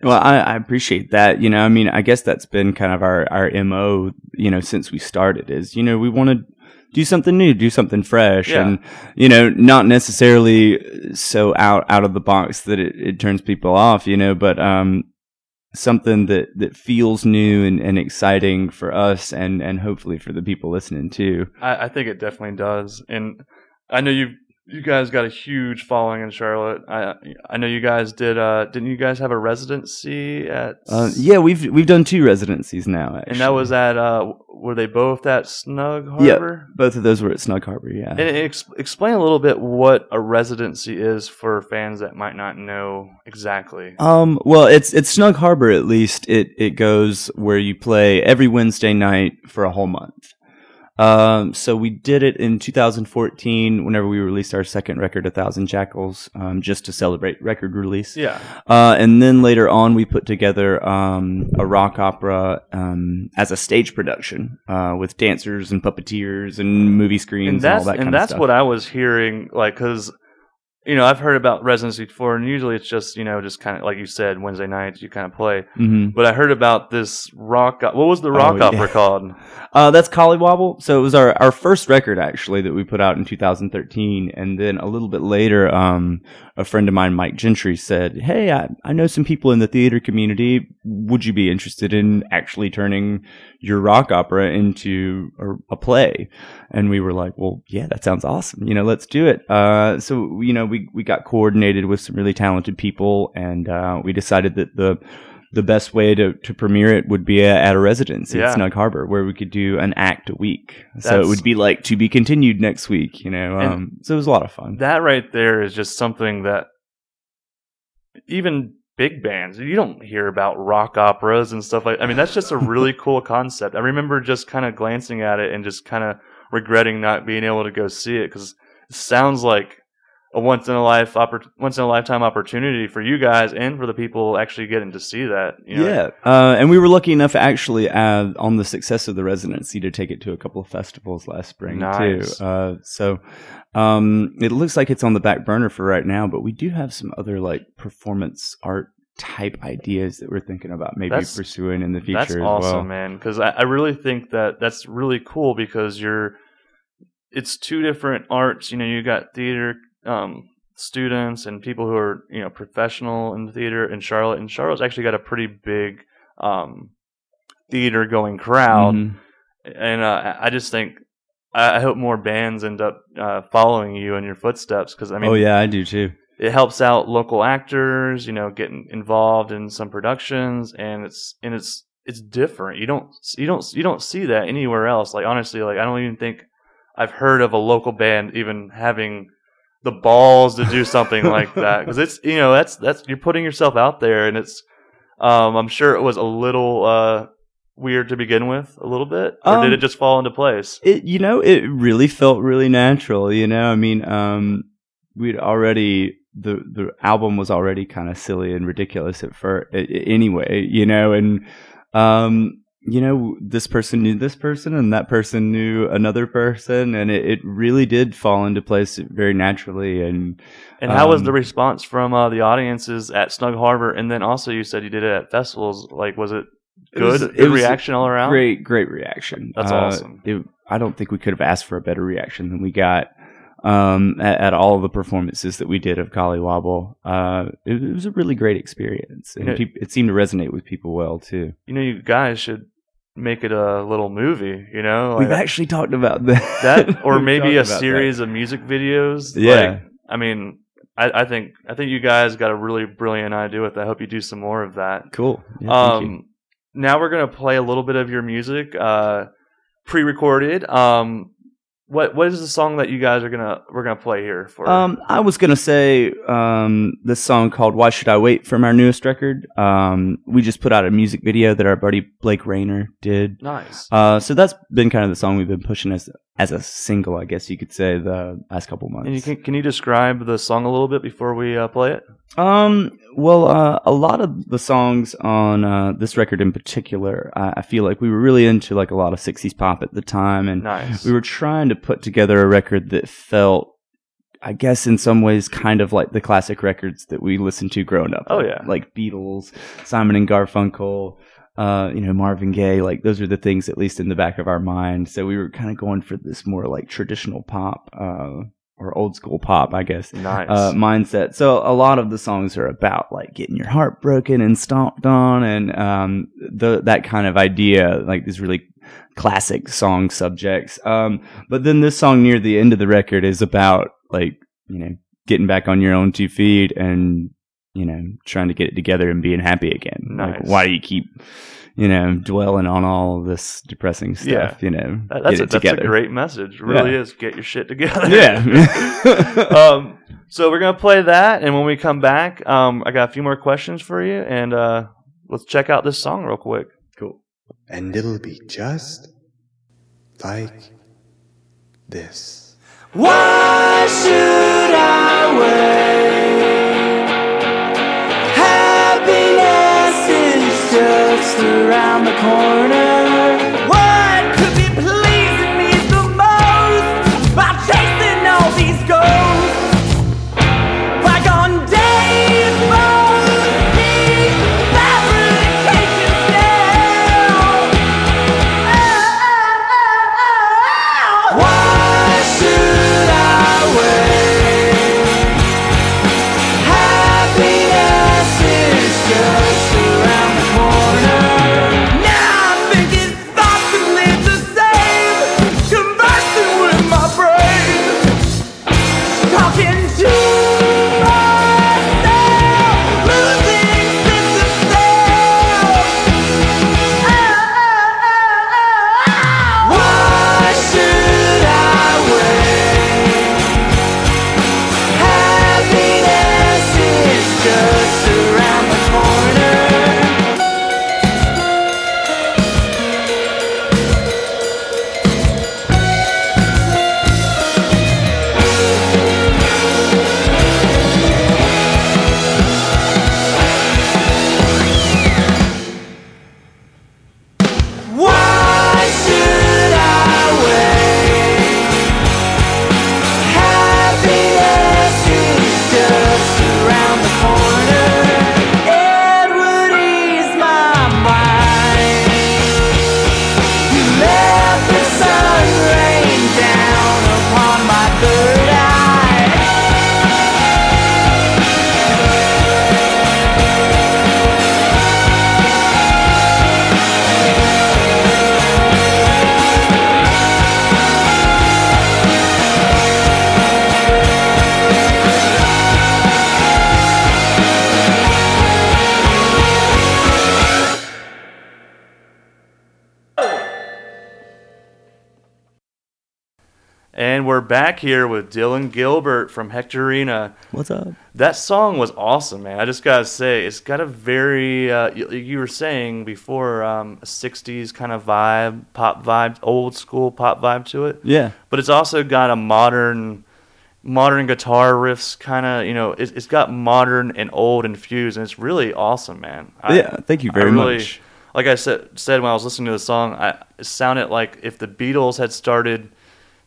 Well, I, I appreciate that. You know, I mean, I guess that's been kind of our, our MO, you know, since we started is, you know, we want to do something new, do something fresh Yeah. and, you know, not necessarily so out, out of the box that it, it turns people off, you know, but, um, something that, that feels new and, and exciting for us and, and hopefully for the people listening too. I, I think it definitely does, and I know you you guys got a huge following in Charlotte. I I know you guys did. Uh, didn't you guys have a residency at? Uh, yeah, we've, we've done two residencies now, actually. and that was at. Uh, were they both at Snug Harbor? Yeah. Both of those were at Snug Harbor. Yeah. And ex- explain a little bit what a residency is for fans that might not know exactly. Um, well, it's it's Snug Harbor at least. It it goes where you play every Wednesday night for a whole month. Um, so we did it in 2014 whenever we released our second record, A Thousand Jackals, um, just to celebrate record release. Yeah, Uh, and then later on, we put together um, a rock opera um, as a stage production uh, with dancers and puppeteers and movie screens and and, that's all that and kind that's of stuff. what I was hearing. Like, because you know, I've heard about residency before, and usually it's just you know, just kind of like you said, Wednesday nights you kind of play. Mhm. But I heard about this rock. What was the rock yeah. opera called? Uh, that's Collywobble. So it was our, our first record actually that we put out in 2013, and then a little bit later, um, a friend of mine, Mike Gentry, said, "Hey, I, I know some people in the theater community. Would you be interested in actually turning your rock opera into a, a play?" And we were like, "Well, yeah, that sounds awesome. You know, let's do it." Uh, so you know, we we got coordinated with some really talented people, and uh, we decided that the the best way to, to premiere it would be at a residence Yeah. in Snug Harbor, where we could do an act a week. so it would be like to be continued next week, you know. Um, so it was a lot of fun. That right there is just something that even big bands you don't hear about rock operas and stuff like. I mean, that's just a really cool concept. I remember just kind of glancing at it and just kind of regretting not being able to go see it because it sounds like a once in a life oppor- once in a lifetime opportunity for you guys and for the people actually getting to see that. You know? yeah, uh, and we were lucky enough actually uh, on the success of the residency to take it to a couple of festivals last spring Nice. too. Uh, so um, it looks like it's on the back burner for right now, but we do have some other like performance art type ideas that we're thinking about maybe That's- pursuing in the future. That's awesome, well. man. Because I, I really think that that's really cool because you're, it's two different arts. You know, you got theater um, students and people who are you know professional in theater in Charlotte, and Charlotte's actually got a pretty big um, theater going crowd. Mhm. And uh, I I just think I I hope more bands end up uh, following you in your footsteps because I mean, oh yeah, I do too. it helps out local actors, you know, getting involved in some productions, and it's and it's it's different. You don't you don't you don't see that anywhere else. Like honestly, like I don't even think I've heard of a local band even having the balls to do something like that. Because it's you know that's that's you're putting yourself out there and it's Um, I'm sure it was a little uh, weird to begin with, a little bit, or did Um, it just fall into place? it you know it really felt really natural you know? I mean um we'd already the the album was already kind of silly and ridiculous at first anyway you know? And um you know this person knew this person and that person knew another person and it, it really did fall into place very naturally and And how was um, the response from uh, the audiences at Snug Harbor? And then also, you said you did it at festivals. Like, was it It good? was- good it reaction all around. great great reaction That's Uh, awesome. it, i don't think we could have asked for a better reaction than we got um, at, at all the performances that we did of Collywobble. Uh, it, it was a really great experience, and peop- it seemed to resonate with people well too. You know, you guys should make it a little movie. You know, We've actually talked about that, that, or maybe a about that. series of music videos. Yeah. Like, I mean, I, I think I think you guys got a really brilliant idea with that. I hope you do some more of that. Cool. Yeah, um, now we're gonna play a little bit of your music, uh, pre-recorded. Um, what what is the song that you guys are gonna we're gonna play here for? Um, I was gonna say um, this song called "Why Should I Wait" from our newest record. Um, we just put out a music video that our buddy Blake Rayner did. nice. Uh, so that's been kind of the song we've been pushing as as a single, I guess you could say, the last couple months. And you can can you describe the song a little bit before we uh, play it? Um, well, uh, a lot of the songs on uh, this record in particular, I, I feel like we were really into like a lot of '60s pop at the time, and Nice. we were trying to put together a record that felt, I guess, in some ways, kind of like the classic records that we listened to growing up. Oh, like, yeah. like Beatles, Simon and Garfunkel. Uh, you know, Marvin Gaye, like those are the things at least in the back of our mind. So we were kind of going for this more like traditional pop, uh, or old school pop, I guess nice. uh, mindset. So a lot of the songs are about like getting your heart broken and stomped on, and um, the that kind of idea, like these really classic song subjects. Um, but then this song near the end of the record is about like you know getting back on your own two feet and you know trying to get it together and being happy again. Like why do you keep you know dwelling on all this depressing stuff? Yeah. You know, That- that's get a, it that's together. a great message. It really Yeah. is. Get your shit together. Yeah. um, so we're gonna play that, and when we come back, um, I got a few more questions for you, and uh, let's check out this song real quick. cool. and it'll be just like this. Why should I wait? Just around the corner. Back here with Dylan Gilbert from Hectorina. What's up? That song was awesome, man. I just gotta say, it's got a very uh, you, you were saying before um, a '60s kind of vibe, pop vibe, old school pop vibe to it. Yeah. But it's also got a modern, modern guitar riffs, kind of. You know, it, it's got modern and old infused, and it's really awesome, man. I- Yeah, thank you very really- much. Like I said, said when I was listening to the song, I, it sounded like if the Beatles had started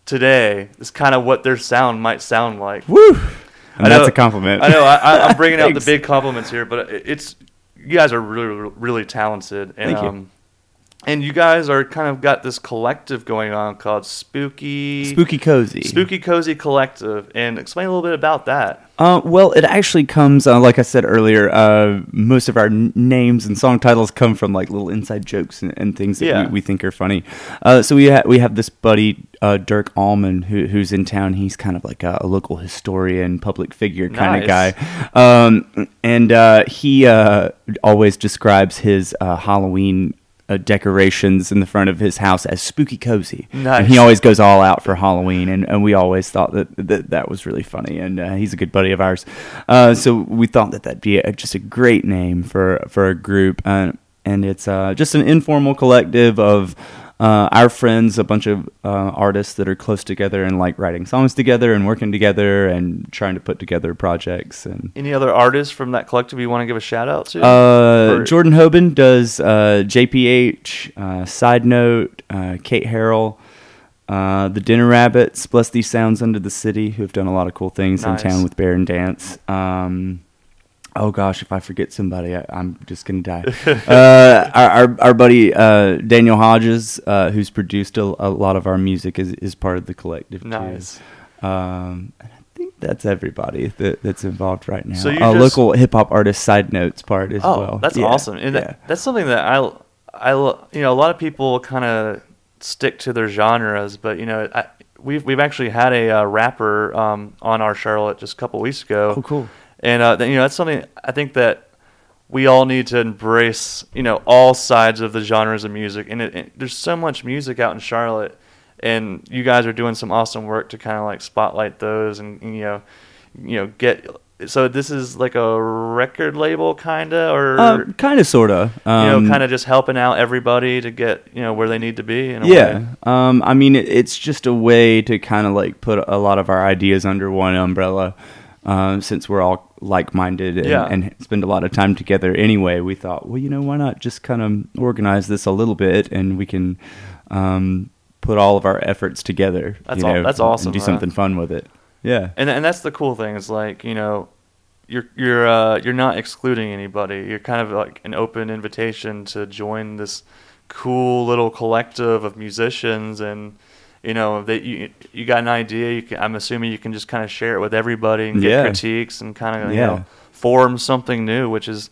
today, it's kind of what their sound might sound like. Woo! And I that's a compliment. I know. I, I'm bringing out the big compliments here, but it's you guys are really, really talented, and Thank you. um, and you guys are kind of got this collective going on called Spooky Spooky cozy. Spooky Cozy Collective, and explain a little bit about that. Uh, well, it actually comes, uh, like I said earlier, uh, most of our n- names and song titles come from like little inside jokes and, and things that Yeah. we, we think are funny. Uh, so we ha- we have this buddy uh, Dirk Allman who, who's in town. He's kind of like a, a local historian, public figure kind Nice. of guy, um, and uh, he uh, always describes his uh, Halloween. Uh, decorations in the front of his house as spooky cozy. Nice. And he always goes all out for Halloween, and, and we always thought that, that that was really funny. And uh, he's a good buddy of ours, uh, so we thought that that'd be a, just a great name for for a group. Uh, and it's uh, just an informal collective of uh, our friends, a bunch of uh, artists that are close together and like writing songs together and working together and trying to put together projects and. Any other artists from that collective you want to give a shout out to? Uh, Jordan Hoban does uh, JPH, uh, Side Note, uh, Kate Harrell, uh, the Dinner Rabbits, Bless These Sounds Under the City, who have done a lot of cool things Nice. in town with Bear and Dance. Um, oh gosh, if I forget somebody, I, I'm just gonna die. uh, our, our our buddy uh, Daniel Hodges, uh, who's produced a, a lot of our music, is is part of the collective. too. Nice. Um, and I think that's everybody that, that's involved right now. So you uh, just- local hip hop artist side notes part as Oh, well. that's Yeah, awesome. And yeah. that, that's something that I, I, you know, a lot of people kind of stick to their genres, but you know, I, we've we've actually had a uh, rapper um, on our Charlotte just a couple weeks ago. Oh, cool. And uh, you know, that's something I think that we all need to embrace. You know, all sides of the genres of music, and it, there's so much music out in Charlotte, and you guys are doing some awesome work to kind of like spotlight those, and you know, you know, get. So this is like a record label, kinda, or Uh, kind of, sort of. you know, kind of just helping out everybody to get you know where they need to be. In a Yeah. Um, I mean, it, it's just a way to kind of like put a lot of our ideas under one umbrella. Um, since we're all like-minded and, Yeah. and spend a lot of time together anyway, we thought, well, you know, why not just kind of organize this a little bit, and we can um, put all of our efforts together. That's know, that's awesome, Do huh? something fun with it. Yeah. and and that's the cool thing is like you know you're you're uh, you're not excluding anybody. You're kind of like an open invitation to join this cool little collective of musicians and. You know that you you got an idea. You can, I'm assuming you can just kind of share it with everybody and get Yeah. critiques and kind of you Yeah. know form something new, which is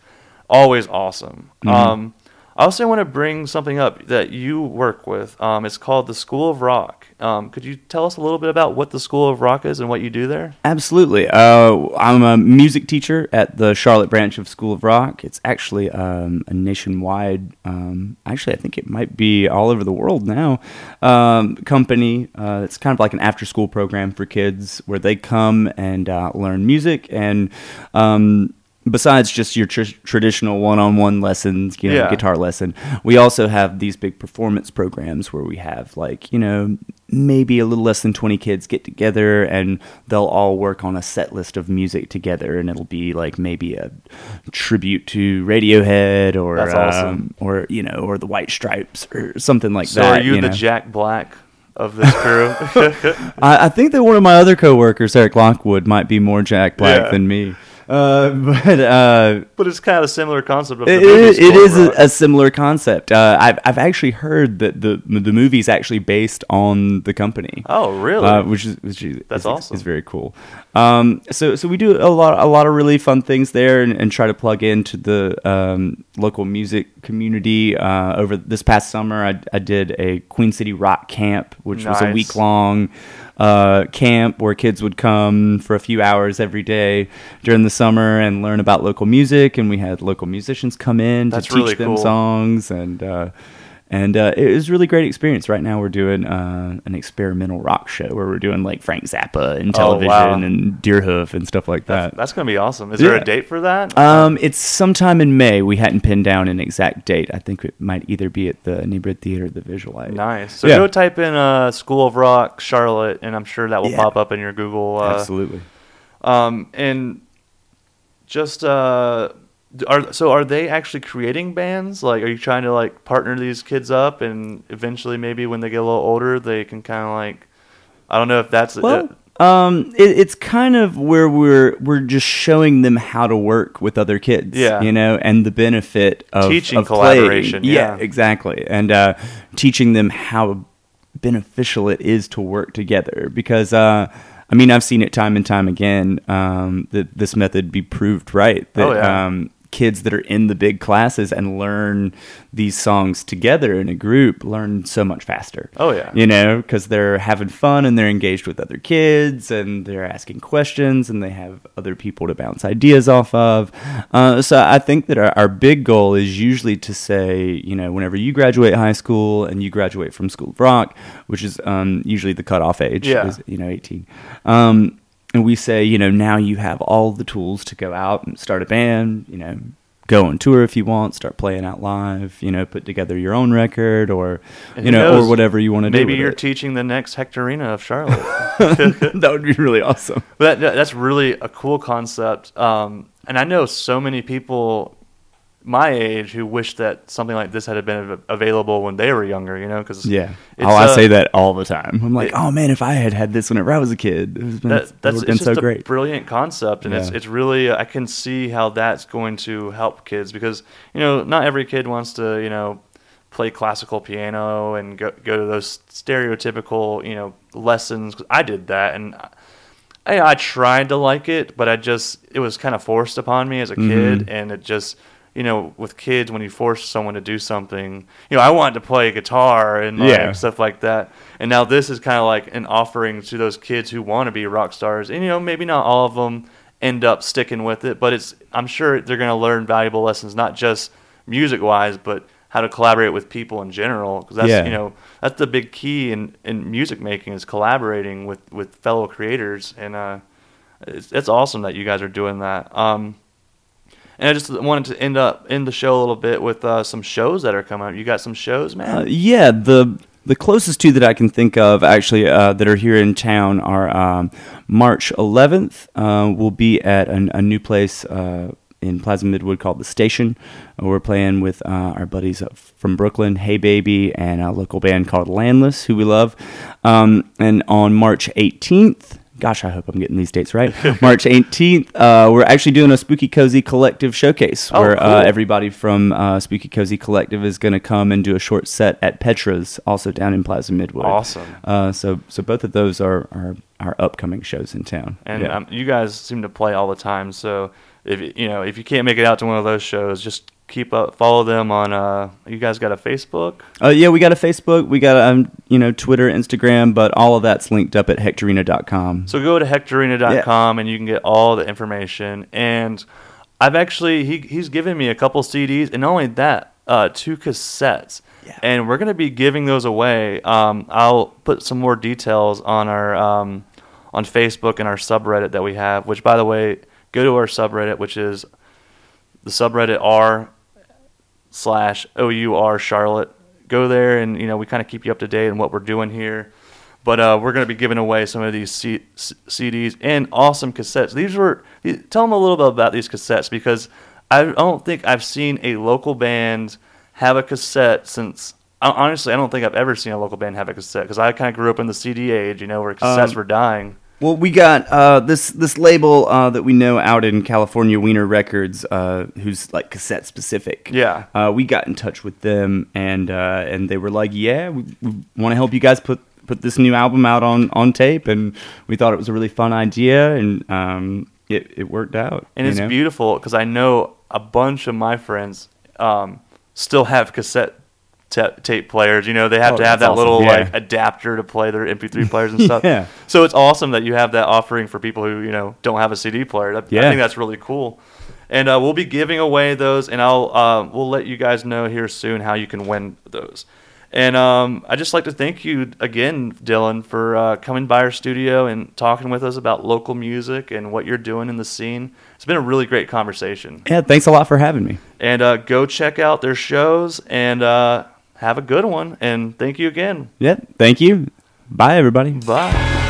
always awesome. Mhm. Um, I also want to bring something up that you work with. Um, it's called the School of Rock. Um, could you tell us a little bit about what the School of Rock is and what you do there? Absolutely. Uh, I'm a music teacher at the Charlotte branch of School of Rock. It's actually um, a nationwide, um, actually, I think it might be all over the world now, um, company. Uh, it's kind of like an after school program for kids where they come and uh, learn music and. Um, Besides just your tr- traditional one-on-one lessons, you know, Yeah. guitar lesson, we also have these big performance programs where we have like you know maybe a little less than 20 kids get together and they'll all work on a set list of music together and it'll be like maybe a tribute to radiohead or That's awesome. um, or you know or the white stripes or something like So that So are you, the know. Jack Black of this crew? I, I think that one of my other coworkers eric lockwood might be more jack black Yeah. than me uh, but uh, but it's kind of a similar concept of the It, movie it, it School a, a similar concept. Uh, I've I've actually heard that the the movie's actually based on the company. Oh, really? Uh, which is which is, That's is, awesome. Is very cool. Um, so so we do a lot a lot of really fun things there, and, and try to plug into the um, local music community. Uh, over this past summer, I, I did a Queen City Rock Camp, which was a week long uh, camp where kids would come for a few hours every day during the summer and learn about local music. And we had local musicians come in That's to teach really them cool. songs and. Uh, And uh, it was a really great experience. Right now, we're doing uh, an experimental rock show where we're doing like Frank Zappa and Oh, television wow. and Deerhoof and stuff like that. that's gonna be awesome. Is there a date for that? Um, it's sometime in May. We hadn't pinned down an exact date. I think it might either be at the Neighborhood Theater or the Visulite. nice. So Yeah. go type in uh, School of Rock Charlotte, and I'm sure that will Yeah. pop up in your Google. Uh, Absolutely. Um, and just uh, are so are they actually creating bands? Like, are you trying to like partner these kids up, and eventually maybe when they get a little older, they can kind of like, I don't know if that's Well, um, it, it's kind of where we're we're just showing them how to work with other kids. Yeah. you know, and the benefit of Teaching of collaboration, yeah. exactly, and uh, teaching them how beneficial it is to work together. Because uh, I mean, I've seen it time and time again um, that this method be proved right. That Oh, yeah. um, kids that are in the big classes and learn these songs together in a group learn so much faster Oh, yeah. you know, because they're having fun and they're engaged with other kids and they're asking questions and they have other people to bounce ideas off of. Uh, so I think that our, our big goal is usually to say, you know, whenever you graduate high school and you graduate from School of Rock, which is um, usually the cutoff age, Yeah. is, you know, 18. Um, and we say, you know, now you have all the tools to go out and start a band, you know, go on tour if you want, start playing out live, you know, put together your own record or, And you know, knows, or whatever you want to do. maybe you're it. teaching the next Hectorina of Charlotte. that would be really awesome. But that, that's really a cool concept. Um, and I know so many people my age who wish that something like this had been available when they were younger, you know, because Yeah. It's, oh, I uh, say that all the time. I'm like, it- oh man, if I had had this whenever I was a kid, it would been, that, that's been it's so great. brilliant concept, and it's Yeah. it's really I can see how that's going to help kids because you know not every kid wants to you know play classical piano and go go to those stereotypical you know lessons. I did that and. I, I tried to like it, but I just it was kind of forced upon me as a kid, Mm-hmm. and it just you know with kids when you force someone to do something, you know I wanted to play guitar and like, Yeah. stuff like that, and now this is kind of like an offering to those kids who want to be rock stars, and you know maybe not all of them end up sticking with it, but it's I'm sure they're going to learn valuable lessons not just music wise, but how to collaborate with people in general because that's Yeah. you know that's the big key in, in music making is collaborating with, with fellow creators and uh, it's, it's awesome that you guys are doing that um, and I just wanted to end up end the show a little bit with uh, some shows that are coming up you got some shows man Uh, yeah, the the closest two that I can think of actually uh, that are here in town are um, March 11th. Uh, we'll be at an, a new place uh, in Plaza Midwood called the Station. Uh, we're playing with uh, our buddies from Brooklyn, Hey Baby, and a local band called Landless, who we love. Um, and on March 18th. Gosh, I hope I'm getting these dates right. March 18th, uh, we're actually doing a Spooky Cozy Collective showcase Oh, where uh, everybody from uh, Spooky Cozy Collective is going to come and do a short set at Petra's, also down in Plaza Midwood. Awesome. Uh, so, so both of those are, are our upcoming shows in town. and Yeah. um, you guys seem to play all the time so if you know if you can't make it out to one of those shows just keep up follow them on uh you guys got a facebook Uh, yeah, we got a Facebook, we got um, you know Twitter, Instagram, but all of that's linked up at hectorina.com. So go to hectorina.com and you can get all the information. And I've actually he he's given me a couple CDs and not only that, uh, two cassettes. Yeah. And we're gonna be giving those away. Um, I'll put some more details on our um, on Facebook and our subreddit that we have. Which, by the way, go to our subreddit, which is the subreddit r slash our Charlotte. Go there and you know we kind of keep you up to date on what we're doing here. But uh, we're going to be giving away some of these C- C- CDs and awesome cassettes. These were tell them a little bit about these cassettes because I don't think I've seen a local band have a cassette since. Honestly, I don't think I've ever seen a local band have a cassette because I kind of grew up in the CD age, you know, where cassettes Um, were dying. Well, we got uh, this this label uh, that we know out in California, Wiener Records, uh, who's like cassette specific. Yeah. uh, we got in touch with them, and uh, and they were like, "Yeah, we, we want to help you guys put put this new album out on on tape," and we thought it was a really fun idea, and um, it it worked out. and it's know? beautiful because I know a bunch of my friends um, still have cassette tape players. You know, they have Oh, to have that little. Yeah. like adapter to play their MP3 players and stuff. Yeah. So it's awesome that you have that offering for people who you know don't have a CD player. That, I Yeah. think that's really cool. and uh, we'll be giving away those, and I'll uh, we'll let you guys know here soon how you can win those. And um, I'd just like to thank you again, Dylan, for uh, coming by our studio and talking with us about local music and what you're doing in the scene. It's been a really great conversation. Yeah, thanks a lot for having me. And uh, go check out their shows and uh, have a good one. And thank you again. Yeah, thank you. Bye, everybody. Bye.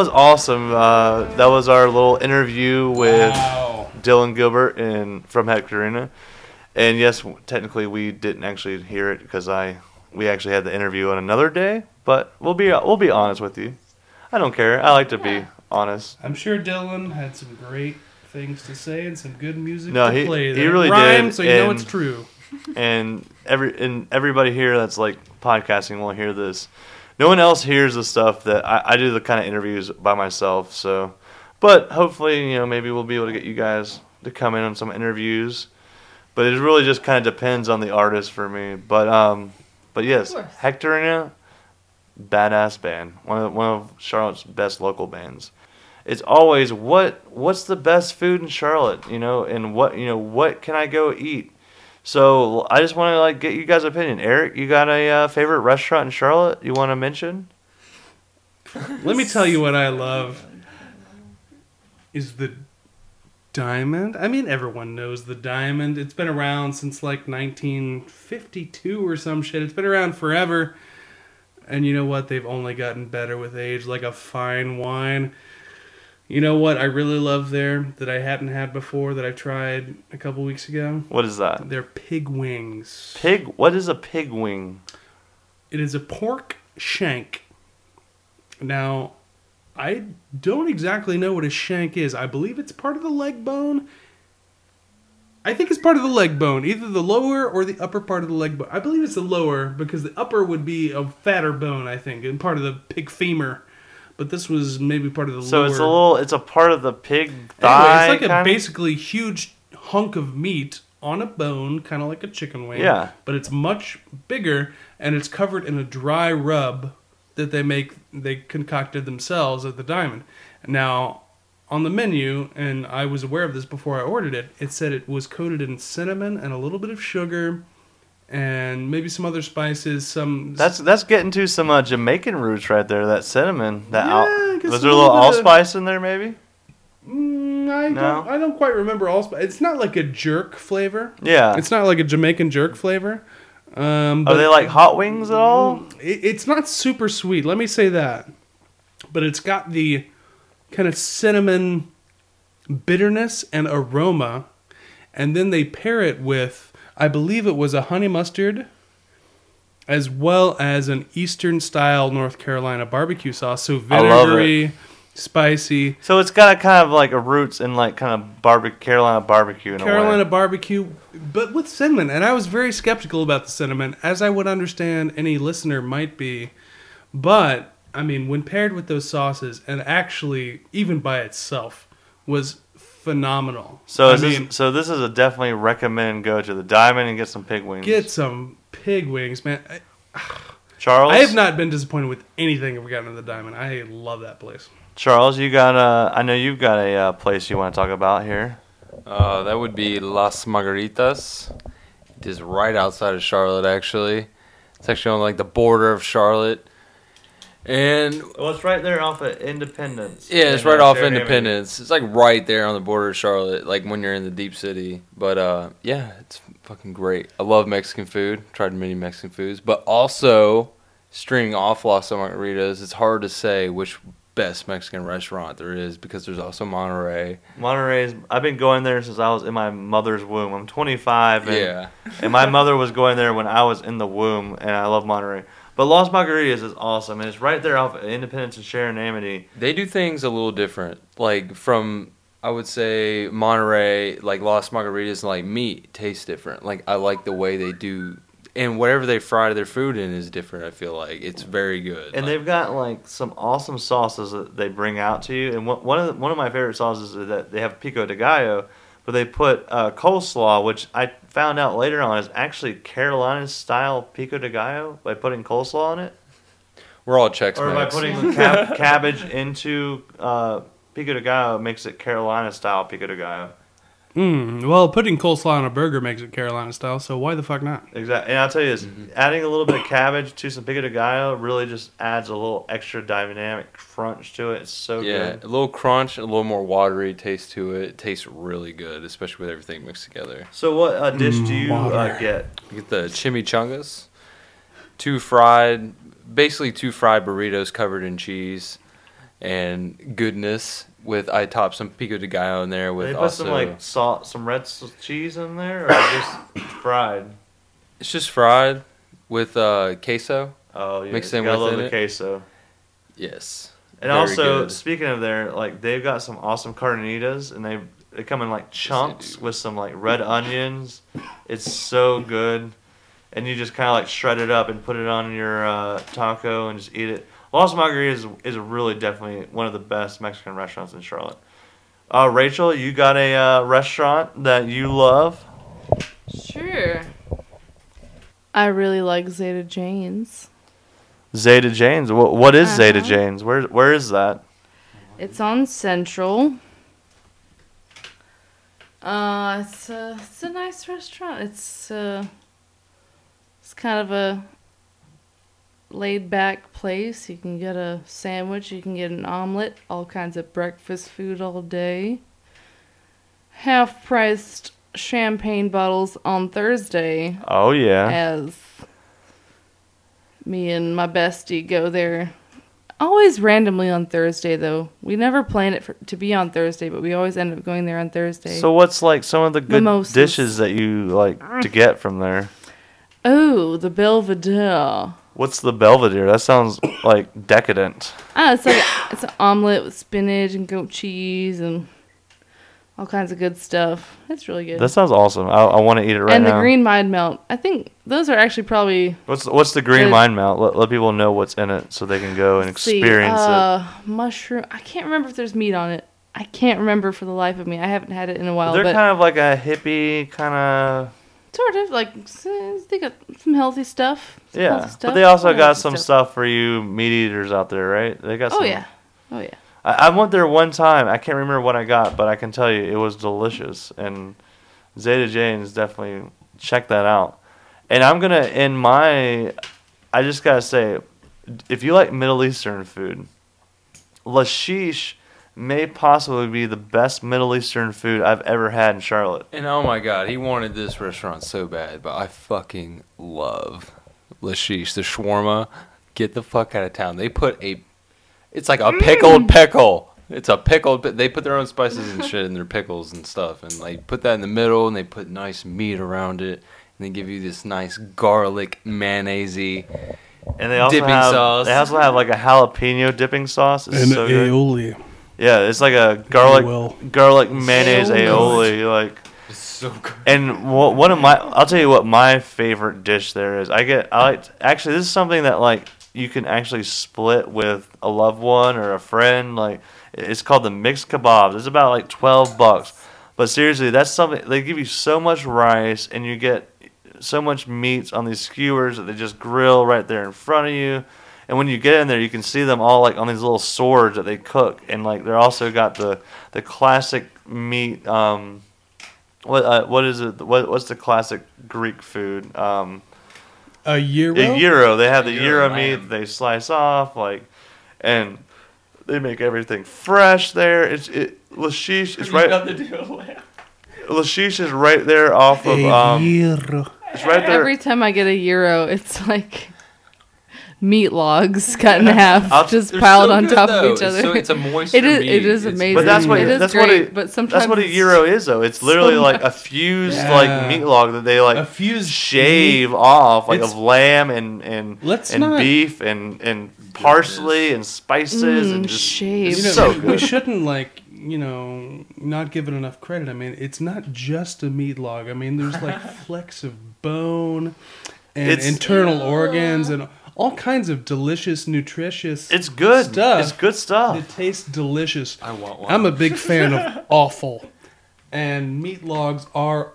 Was awesome. Uh, that was our little interview with Wow. Dylan Gilbert and from Hectorina. And yes, technically we didn't actually hear it because I we actually had the interview on another day. But we'll be we'll be honest with you. I don't care. I like to be honest. I'm sure Dylan had some great things to say and some good music No, to he- play. he that really rhymes, did, so you know it's true. and every and everybody here that's like podcasting will hear this. No one else hears the stuff that I, I do the kind of interviews by myself. So, but hopefully, you know, maybe we'll be able to get you guys to come in on some interviews. But it really just kind of depends on the artist for me. But um, but yes. Hectorina, badass band, one of one of Charlotte's best local bands. it's always what what's the best food in Charlotte, you know, and what you know what can I go eat. So I just want to like get you guys' opinion. Eric, you got a uh, favorite restaurant in Charlotte you want to mention? Let me tell you what I love is the diamond. I mean, everyone knows the diamond. It's been around since like 1952 or some shit. It's been around forever. And you know what? They've only gotten better with age, like a fine wine. You know what I really love there that I hadn't had before that I tried a couple weeks ago? What is that? They're pig wings. Pig. What is a pig wing? It is a pork shank. Now, I don't exactly know what a shank is. I believe it's part of the leg bone. I think it's part of the leg bone, either the lower or the upper part of the leg bone. I believe it's the lower because the upper would be a fatter bone, I think, and part of the pig femur. But this was maybe part of the So lower. it's a little. It's a part of the pig thigh. Anyway, it's like a kinda? basically huge hunk of meat on a bone, kind of like a chicken wing. Yeah. But it's much bigger, and it's covered in a dry rub that they make. They concocted themselves at the Diamond. Now, on the menu, and I was aware of this before I ordered it. It said it was coated in cinnamon and a little bit of sugar, and maybe some other spices. Some That's that's getting to some uh, Jamaican roots right there. That cinnamon. That Yeah, al- was there a little bit of- allspice in there? Maybe. Mm, I No? don't. I don't quite remember all. Sp- it's not like a jerk flavor. Yeah. It's not like a Jamaican jerk flavor. Um, Are they like hot wings at all? it, it's not super sweet. Let me say that. But it's got the kind of cinnamon bitterness and aroma, and then they pair it with, I believe it was a honey mustard, as well as an Eastern style North Carolina barbecue sauce. So vinegary, spicy. So it's got a kind of like a roots in like kind of barbecue Carolina barbecue in a Carolina barbecue, but with cinnamon. And I was very skeptical about the cinnamon, as I would understand any listener might be. But I mean, when paired with those sauces, and actually even by itself, was phenomenal. So I is mean, this, so this is a definitely recommend go to the Diamond and get some pig wings. get some pig wings, man. I, Charles. I have not been disappointed with anything I've gotten at the Diamond. I love that place. Charles, you got a. I know you've got a uh, place you want to talk about here. Uh, that would be Las Margaritas. It is right outside of Charlotte, actually. It's actually on like the border of Charlotte, and Well, it's right there off of Independence. yeah, it's right uh, off Sheridan. Independence. It's like right there on the border of Charlotte, like when you're in the deep city. But uh, yeah, it's fucking great. I love Mexican food. Tried many Mexican foods, but also stringing off Las Margaritas. It's hard to say which best Mexican restaurant there is because there's also Monterey. Monterey's. I've been going there since I was in my mother's womb. I'm 25, and, Yeah. and my mother was going there when I was in the womb, and I love Monterey. But Los Margaritas is awesome, and it's right there off of Independence and Sharon Amity. They do things a little different. Like from I would say Monterey, like Las Margaritas, like meat tastes different. Like I like the way they do, and whatever they fry their food in is different. I feel like it's very good. And Like, they've got like some awesome sauces that they bring out to you. And one one of the, one of my favorite sauces is that they have pico de gallo, but they put uh, coleslaw, which I found out later on is actually Carolina style pico de gallo by putting coleslaw on it, we're all Chex or by putting cab- cabbage into uh, pico de gallo makes it Carolina style pico de gallo. Mm, well, putting coleslaw on a burger makes it Carolina style, so why the fuck not? Exactly, and I'll tell you this: Mm-hmm. adding a little bit of cabbage to some pico de gallo really just adds a little extra dynamic crunch to it. It's so good. yeah, good. a little crunch, a little more watery taste to it. It tastes really good, especially with everything mixed together. So, what uh, dish do you uh, get? You get the chimichangas, two fried, basically two fried burritos covered in cheese and goodness. With I top some pico de gallo in there with they put also some like salt, some red cheese in there, or just fried. it's just fried with uh, queso. Oh, yeah, Mixed in love the queso. Yes, And also, good. speaking of there, like they've got some awesome carnitas, and they they come in like chunks do. with some like red onions. It's so good, and you just kind of like shred it up and put it on your uh, taco and just eat it. Los Margaritas is, is really definitely one of the best Mexican restaurants in Charlotte. Uh, Rachel, you got a uh, restaurant that you love? Sure. I really like Zada Jane's. Zada Jane's. What, what is Zada Uh-huh. Jane's? Where where is that? It's on Central. Uh, it's a it's a nice restaurant. It's uh, it's kind of a laid back place. You can get a sandwich. You can get an omelet. All kinds of breakfast food all day. Half priced champagne bottles on Thursday Oh yeah. as me and my bestie go there. Always randomly on Thursday, though. We never plan it for, to be on Thursday, but we always end up going there on Thursday. So what's like some of the good Mimosas. dishes that you like to get from there? oh, the Belvedere. What's the Belvedere? That sounds like decadent. Ah, it's like it's an omelet with spinach and goat cheese and all kinds of good stuff. It's really good. That sounds awesome. I, I want to eat it right now. and now. the green mind melt. I think those are actually probably what's what's the green Good. mind melt? Let, let people know what's in it so they can go and Let's see, experience it. uh, mushroom. I can't remember if there's meat on it. I can't remember for the life of me. I haven't had it in a while. They're kind of like a hippie kind of Sort of like they got some healthy stuff. some yeah, healthy but they also got some stuff for you meat eaters out there, right? They got. Oh some, yeah, oh yeah. I, I went there one time. I can't remember what I got, but I can tell you it was delicious. And Zada Jane's definitely check that out. And I'm gonna in my, I just gotta say, if you like Middle Eastern food, Lashish may possibly be the best Middle Eastern food I've ever had in Charlotte. And oh my god, he wanted this restaurant so bad, but I fucking love Lashish, the shawarma. Get the fuck out of town. They put a, it's like a pickled mm. pickle. It's a pickled. pi- They put their own spices and shit in their pickles and stuff, and like put that in the middle, and they put nice meat around it, and they give you this nice garlic mayonnaise. And they also Dipping have sauce. they also have like a jalapeno dipping sauce. It's And so good. Aioli. Yeah, it's like a garlic garlic mayonnaise Aioli. aioli. Like It's so good. And wha- one of my, I'll tell you what my favorite dish there is. I get, I like, actually, this is something that like you can actually split with a loved one or a friend. Like, it's called the mixed kebabs. It's about like twelve bucks. But seriously, that's something they give you so much rice and you get so much meats on these skewers that they just grill right there in front of you. And when you get in there, you can see them all like on these little swords that they cook, and like they're also got the the classic meat. Um, what uh, what is it? What what's the classic Greek food? Um, A gyro. a gyro. They have the Gyro gyro meat that they slice off, like, and they make everything fresh there. It's it Lashish is right. Lashish is right there off of A um. gyro. It's right there. Every time I get a gyro, it's like meat logs cut in half, I'll- just They're piled so on good, top though. of each other. So it's a moisture It is. meat. It is It's amazing. But that's what it is that's great, what it, but sometimes that's what a it's- gyro is though. It's literally so like a fused Yeah. like meat log that they like A fused shave off like It's- of lamb and and Let's and not- beef and and parsley and spices Mm, and just shaved. You know, so we, we good. shouldn't like you know not give it enough credit. I mean, it's not just a meat log. I mean, there's like flecks of bone and It's- internal organs and all kinds of delicious, nutritious. It's good. Stuff. It's good stuff. It tastes delicious. I want one. I'm a big fan of offal, and meat logs are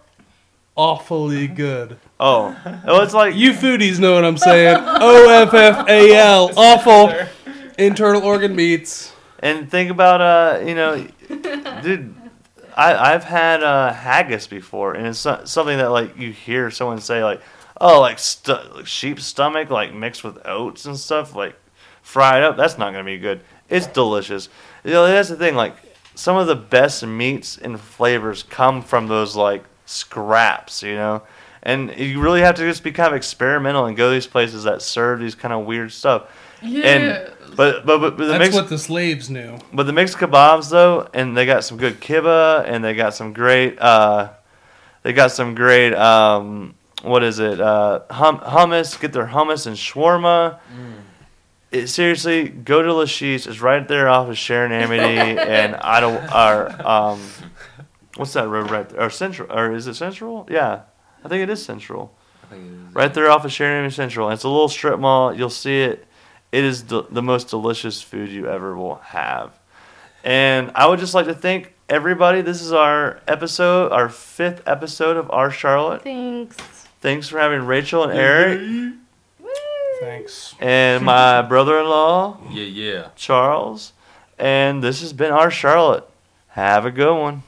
awfully good. Oh, oh, it's like You foodies know what I'm saying. O F F A L, offal. Internal organ meats. And think about uh, you know, dude, I I've had uh haggis before, and it's something that like you hear someone say like, oh, like stu- like sheep stomach like mixed with oats and stuff like fried up. That's not gonna be good. It's delicious. You know, that's the thing. Like some of the best meats and flavors come from those like scraps. You know. And you really have to just be kind of experimental and go to these places that serve these kind of weird stuff. And but but but, but the That's mixed what the slaves knew. but the mixed kebabs though, and they got some good kibba, and they got some great, uh, they got some great, um, what is it, uh, hum- hummus. Get their hummus and shawarma. It, seriously, go to Lashish. It's right there off of Sharon Amity and I don't, or um, what's that road right there? Or Central, or is it Central? Yeah, I think it is Central. Right there off of Sharon Amity Central. And it's a little strip mall. You'll see it. It is the, the most delicious food you ever will have. And I would just like to thank everybody. This is our episode, our fifth episode of Our Charlotte. Thanks. Thanks for having Rachel and Eric Thanks. and my brother in law, Yeah, yeah. Charles. And this has been our Charlotte. Have a good one.